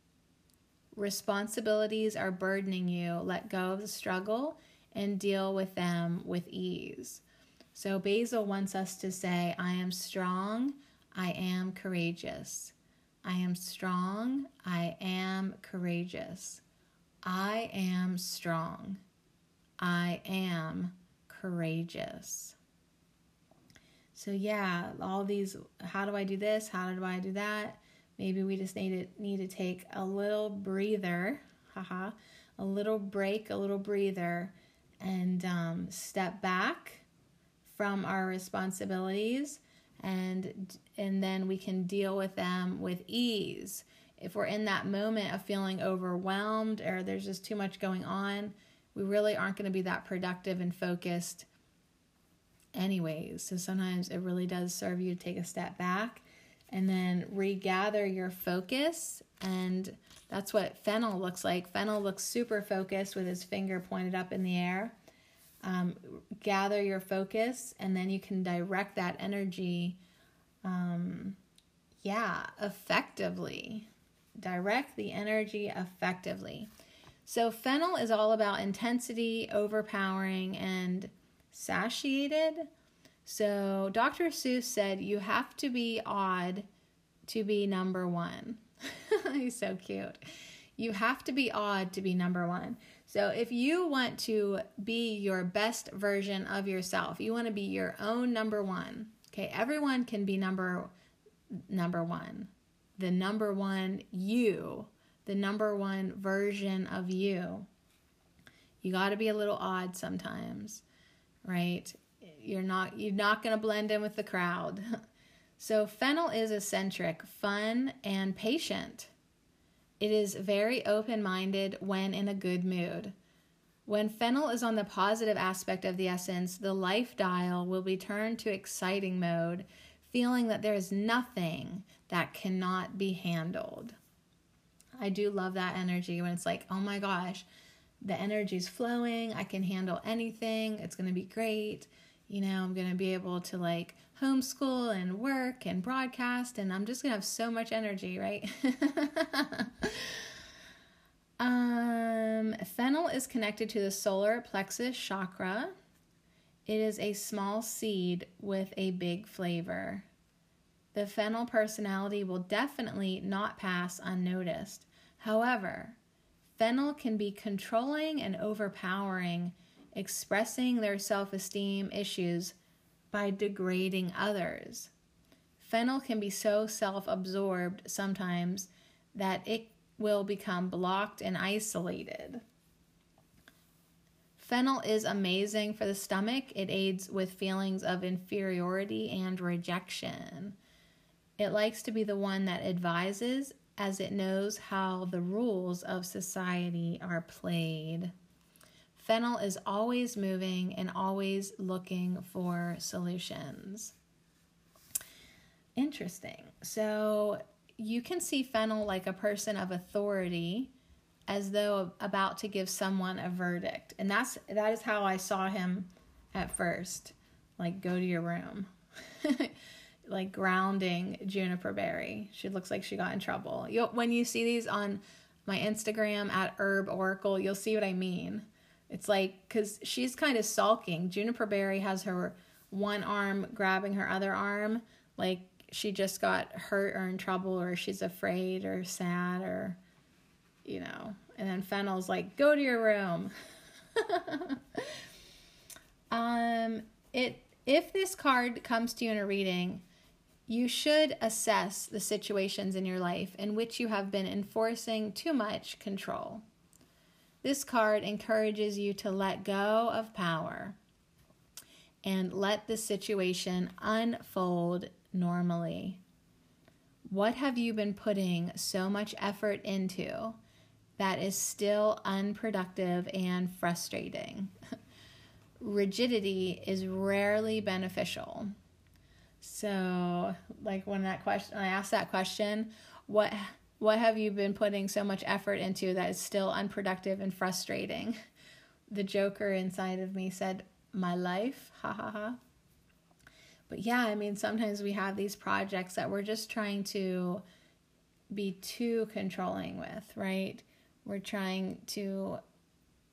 Responsibilities are burdening you. Let go of the struggle and deal with them with ease. So, Basil wants us to say, I am strong, I am courageous. I am strong, I am courageous. I am strong, I am courageous. So yeah, all these how do I do this? How do I do that? Maybe we just need to need to take a little breather, haha, a little break, a little breather, and um, step back from our responsibilities, and and then we can deal with them with ease. If we're in that moment of feeling overwhelmed or there's just too much going on, we really aren't going to be that productive and focused anyways. So sometimes it really does serve you to take a step back and then regather your focus. And that's what fennel looks like. Fennel looks super focused with his finger pointed up in the air. Um, gather your focus, and then you can direct that energy, um, yeah, effectively. Direct the energy effectively. So, fennel is all about intensity, overpowering, and satiated. So, Dr. Seuss said you have to be odd to be number one. He's so cute. You have to be odd to be number one. So, if you want to be your best version of yourself, you want to be your own number one. Okay, everyone can be number number one. The number one you the number one version of you. You got to be a little odd sometimes, right? You're not you're not going to blend in with the crowd. So fennel is eccentric, fun, and patient. It is very open-minded when in a good mood. When fennel is on the positive aspect of the essence, the life dial will be turned to exciting mode, feeling that there is nothing that cannot be handled. I do love that energy when it's like, oh my gosh, the energy's flowing. I can handle anything. It's going to be great. You know, I'm going to be able to like homeschool and work and broadcast, and I'm just going to have so much energy, right? Um, fennel is connected to the solar plexus chakra. It is a small seed with a big flavor. The fennel personality will definitely not pass unnoticed. However, fennel can be controlling and overpowering, expressing their self esteem issues by degrading others. Fennel can be so self absorbed sometimes that it will become blocked and isolated. Fennel is amazing for the stomach. It aids with feelings of inferiority and rejection. It likes to be the one that advises as it knows how the rules of society are played. Fennel is always moving and always looking for solutions. Interesting. So you can see Fennel like a person of authority as though about to give someone a verdict. And that's that is how I saw him at first. Like go to your room. like grounding Juniper Berry. She looks like she got in trouble. you when you see these on my Instagram at Herb Oracle, you'll see what I mean. It's like cuz she's kind of sulking. Juniper Berry has her one arm grabbing her other arm like she just got hurt or in trouble or she's afraid or sad or you know, and then Fennel's like, go to your room. um, it if this card comes to you in a reading, you should assess the situations in your life in which you have been enforcing too much control. This card encourages you to let go of power and let the situation unfold normally. What have you been putting so much effort into that is still unproductive and frustrating. Rigidity is rarely beneficial. So, like when that question, I asked that question, what what have you been putting so much effort into that is still unproductive and frustrating? The Joker inside of me said, "My life." Ha ha ha. But yeah, I mean, sometimes we have these projects that we're just trying to be too controlling with, right? We're trying to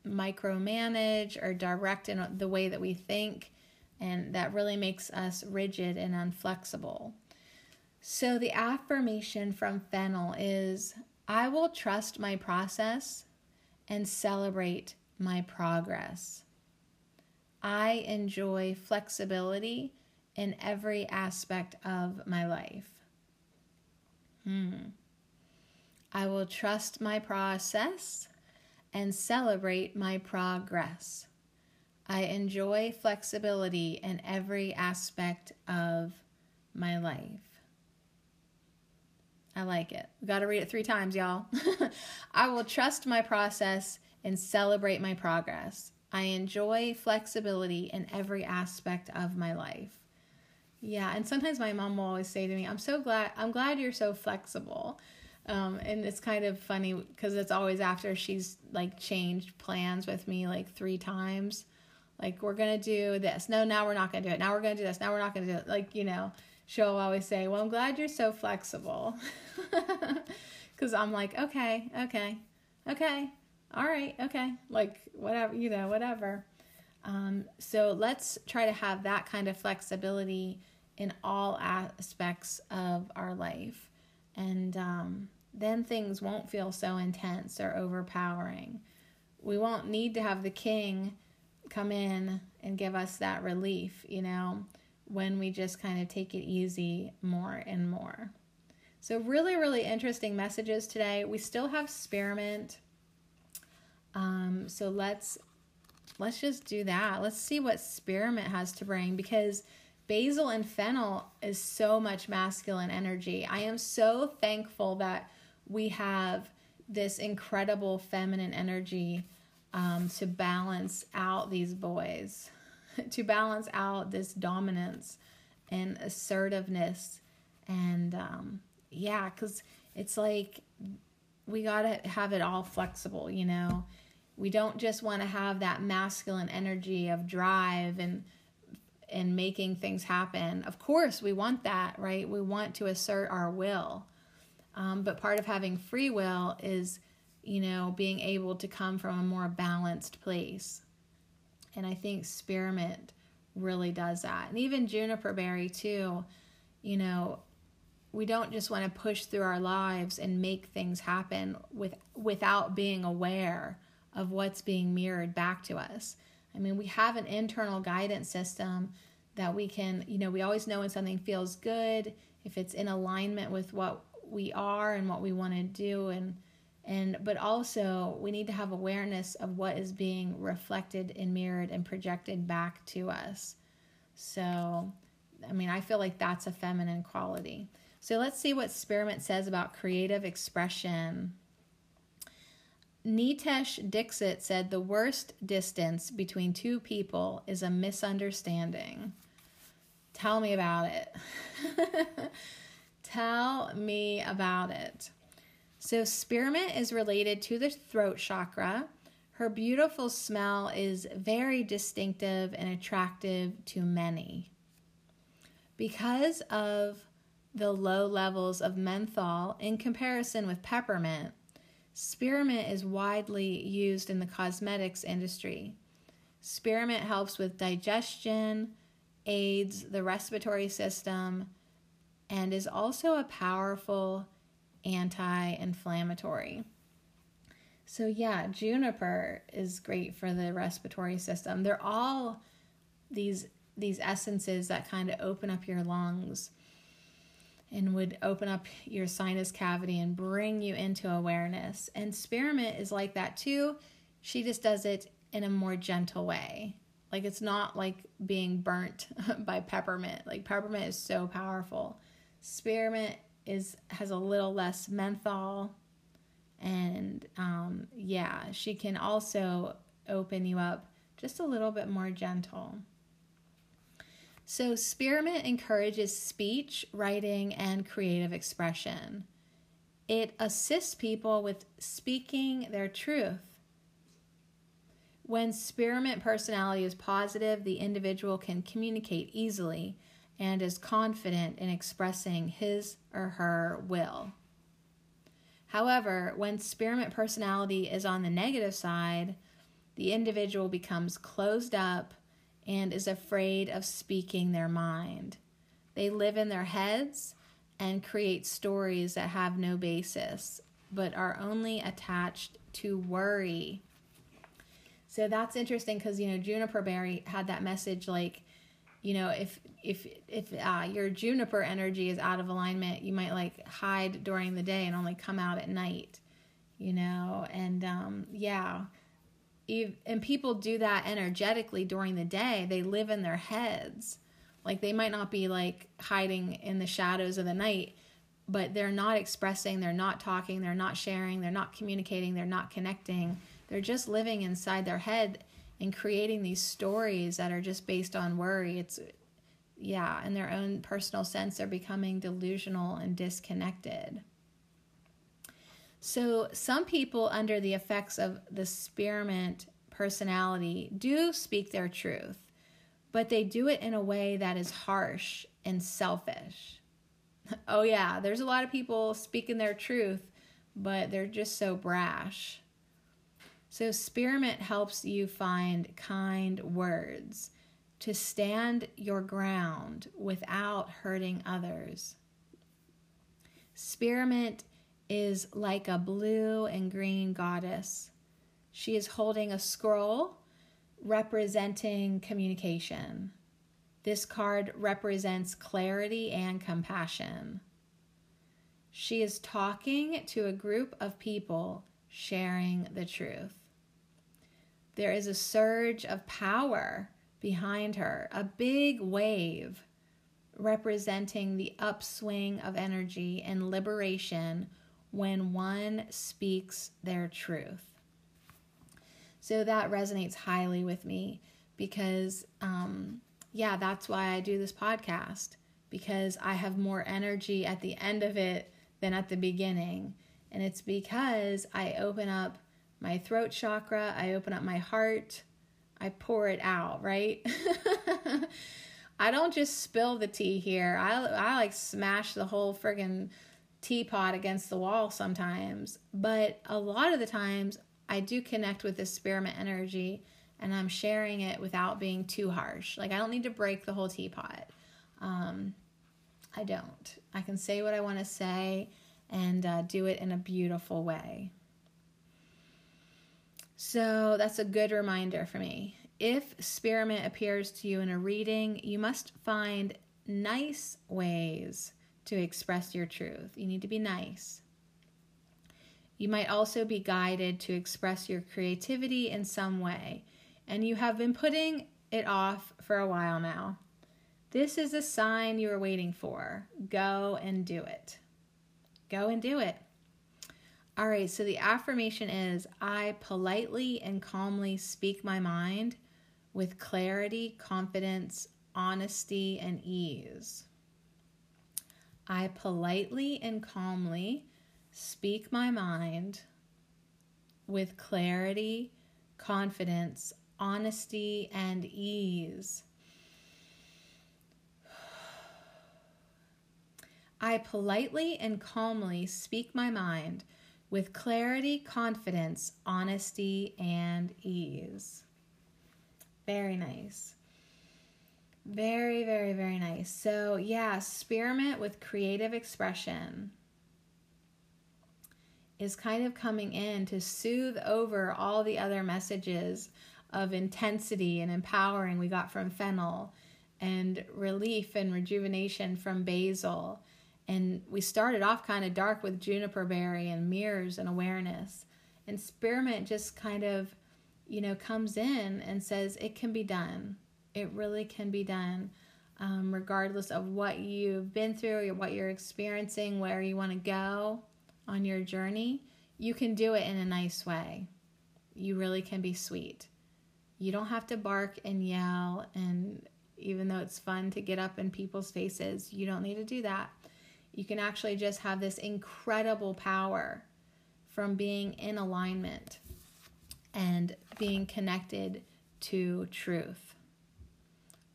micromanage or direct in the way that we think, and that really makes us rigid and unflexible. So, the affirmation from Fennel is I will trust my process and celebrate my progress. I enjoy flexibility in every aspect of my life. Hmm. I will trust my process and celebrate my progress. I enjoy flexibility in every aspect of my life. I like it. Got to read it three times, y'all. I will trust my process and celebrate my progress. I enjoy flexibility in every aspect of my life. Yeah, and sometimes my mom will always say to me, "I'm so glad I'm glad you're so flexible." Um, and it's kind of funny because it's always after she's like changed plans with me like three times. Like, we're to do this. No, now we're not to do it. Now we're to do this. Now we're not to do it. Like, you know, she'll always say, Well, I'm glad you're so flexible. Because I'm like, Okay, okay, okay, all right, okay. Like, whatever, you know, whatever. Um, so let's try to have that kind of flexibility in all aspects of our life. And, um, then things won't feel so intense or overpowering. We won't need to have the king come in and give us that relief, you know, when we just kind of take it easy more and more. So, really, really interesting messages today. We still have spearmint. Um, so let's let's just do that. Let's see what spearmint has to bring because basil and fennel is so much masculine energy. I am so thankful that we have this incredible feminine energy um, to balance out these boys, to balance out this dominance and assertiveness. And um, yeah, because it's like we got to have it all flexible, you know? We don't just want to have that masculine energy of drive and and making things happen. Of course, we want that, right? We want to assert our will. Um, but part of having free will is, you know, being able to come from a more balanced place. And I think spearmint really does that. And even juniper berry, too, you know, we don't just want to push through our lives and make things happen with without being aware of what's being mirrored back to us. I mean, we have an internal guidance system that we can, you know, we always know when something feels good, if it's in alignment with what we are and what we want to do and and but also we need to have awareness of what is being reflected and mirrored and projected back to us. So, I mean, I feel like that's a feminine quality. So let's see what Spearmint says about creative expression. Nitesh Dixit said the worst distance between two people is a misunderstanding. Tell me about it. Tell me about it. So, spearmint is related to the throat chakra. Her beautiful smell is very distinctive and attractive to many. Because of the low levels of menthol in comparison with peppermint, spearmint is widely used in the cosmetics industry. Spearmint helps with digestion, aids the respiratory system, and is also a powerful anti inflammatory. So, yeah, juniper is great for the respiratory system. They're all these these essences that kind of open up your lungs and would open up your sinus cavity and bring you into awareness. And spearmint is like that too. She just does it in a more gentle way. Like it's not like being burnt by peppermint. Like peppermint is so powerful. Spearmint is has a little less menthol, and um, yeah, she can also open you up just a little bit more gentle. So, spearmint encourages speech, writing, and creative expression. It assists people with speaking their truth. When spearmint personality is positive, the individual can communicate easily and is confident in expressing his or her will. However, when spearmint personality is on the negative side, the individual becomes closed up and is afraid of speaking their mind. They live in their heads and create stories that have no basis, but are only attached to worry. So that's interesting because, you know, Juniper Berry had that message like, you know, if if if uh, your juniper energy is out of alignment, you might like hide during the day and only come out at night, you know. And um, yeah, and people do that energetically during the day. They live in their heads, like they might not be like hiding in the shadows of the night, but they're not expressing, they're not talking, they're not sharing, they're not communicating, they're not connecting. They're just living inside their head and creating these stories that are just based on worry. It's yeah, in their own personal sense, they're becoming delusional and disconnected. So, some people under the effects of the spearmint personality do speak their truth, but they do it in a way that is harsh and selfish. Oh, yeah, there's a lot of people speaking their truth, but they're just so brash. So, spearmint helps you find kind words to stand your ground without hurting others. Spearmint is like a blue and green goddess. She is holding a scroll representing communication. This card represents clarity and compassion. She is talking to a group of people sharing the truth. There is a surge of power behind her, a big wave representing the upswing of energy and liberation when one speaks their truth. So that resonates highly with me because, um, yeah, that's why I do this podcast because I have more energy at the end of it than at the beginning. And it's because I open up my throat chakra, I open up my heart, I pour it out, right? I don't just spill the tea here. I, I like smash the whole friggin' teapot against the wall sometimes, but a lot of the times I do connect with the spearmint energy and I'm sharing it without being too harsh. Like I don't need to break the whole teapot. Um, I don't. I can say what I want to say and uh, do it in a beautiful way. So that's a good reminder for me. If spearmint appears to you in a reading, you must find nice ways to express your truth. You need to be nice. You might also be guided to express your creativity in some way, and you have been putting it off for a while now. This is a sign you are waiting for. Go and do it. Go and do it. All right, so the affirmation is I politely and calmly speak my mind with clarity, confidence, honesty, and ease. I politely and calmly speak my mind with clarity, confidence, honesty, and ease. I politely and calmly speak my mind with clarity, confidence, honesty, and ease. Very nice. Very, very, very nice. So, yeah, spearmint with creative expression is kind of coming in to soothe over all the other messages of intensity and empowering we got from fennel and relief and rejuvenation from basil and we started off kind of dark with juniper berry and mirrors and awareness. And spearmint just kind of, you know, comes in and says it can be done. It really can be done, um, regardless of what you've been through, or what you're experiencing, where you want to go on your journey. You can do it in a nice way. You really can be sweet. You don't have to bark and yell, and even though it's fun to get up in people's faces, you don't need to do that you can actually just have this incredible power from being in alignment and being connected to truth.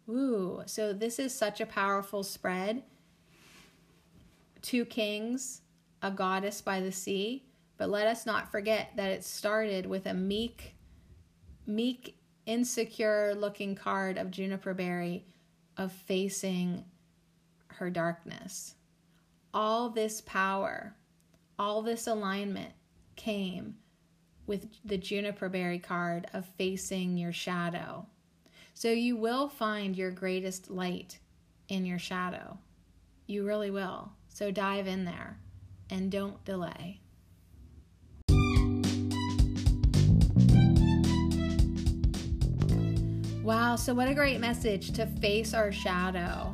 Ooh, so this is such a powerful spread. Two kings, a goddess by the sea, but let us not forget that it started with a meek, meek, insecure looking card of Juniper Berry of facing her darkness all this power, all this alignment came with the juniper berry card of facing your shadow. So you will find your greatest light in your shadow. You really will. So dive in there and don't delay. Wow, so what a great message to face our shadow.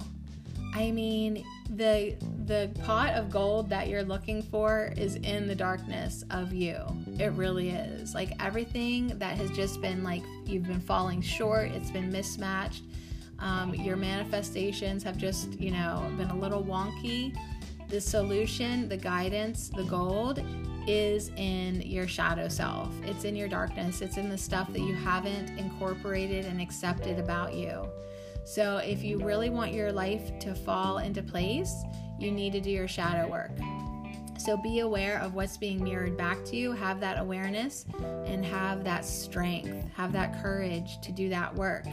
I mean, the the pot of gold that you're looking for is in the darkness of you. It really is. Like everything that has just been like you've been falling short, it's been mismatched. Um, your manifestations have just, you know, been a little wonky. The solution, the guidance, the gold is in your shadow self. It's in your darkness. It's in the stuff that you haven't incorporated and accepted about you. So, if you really want your life to fall into place, you need to do your shadow work. So, be aware of what's being mirrored back to you, have that awareness, and have that strength, have that courage to do that work.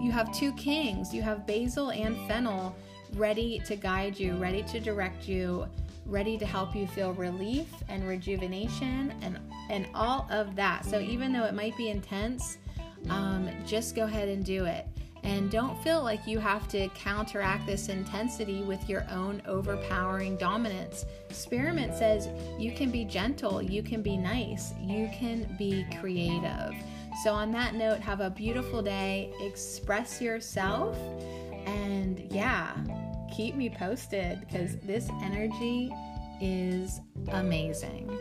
You have two kings, you have basil and fennel ready to guide you, ready to direct you, ready to help you feel relief and rejuvenation and and all of that. So even though it might be intense, um, just go ahead and do it. And don't feel like you have to counteract this intensity with your own overpowering dominance. Spearmint says you can be gentle, you can be nice, you can be creative. So, on that note, have a beautiful day, express yourself, and yeah, keep me posted because this energy is amazing.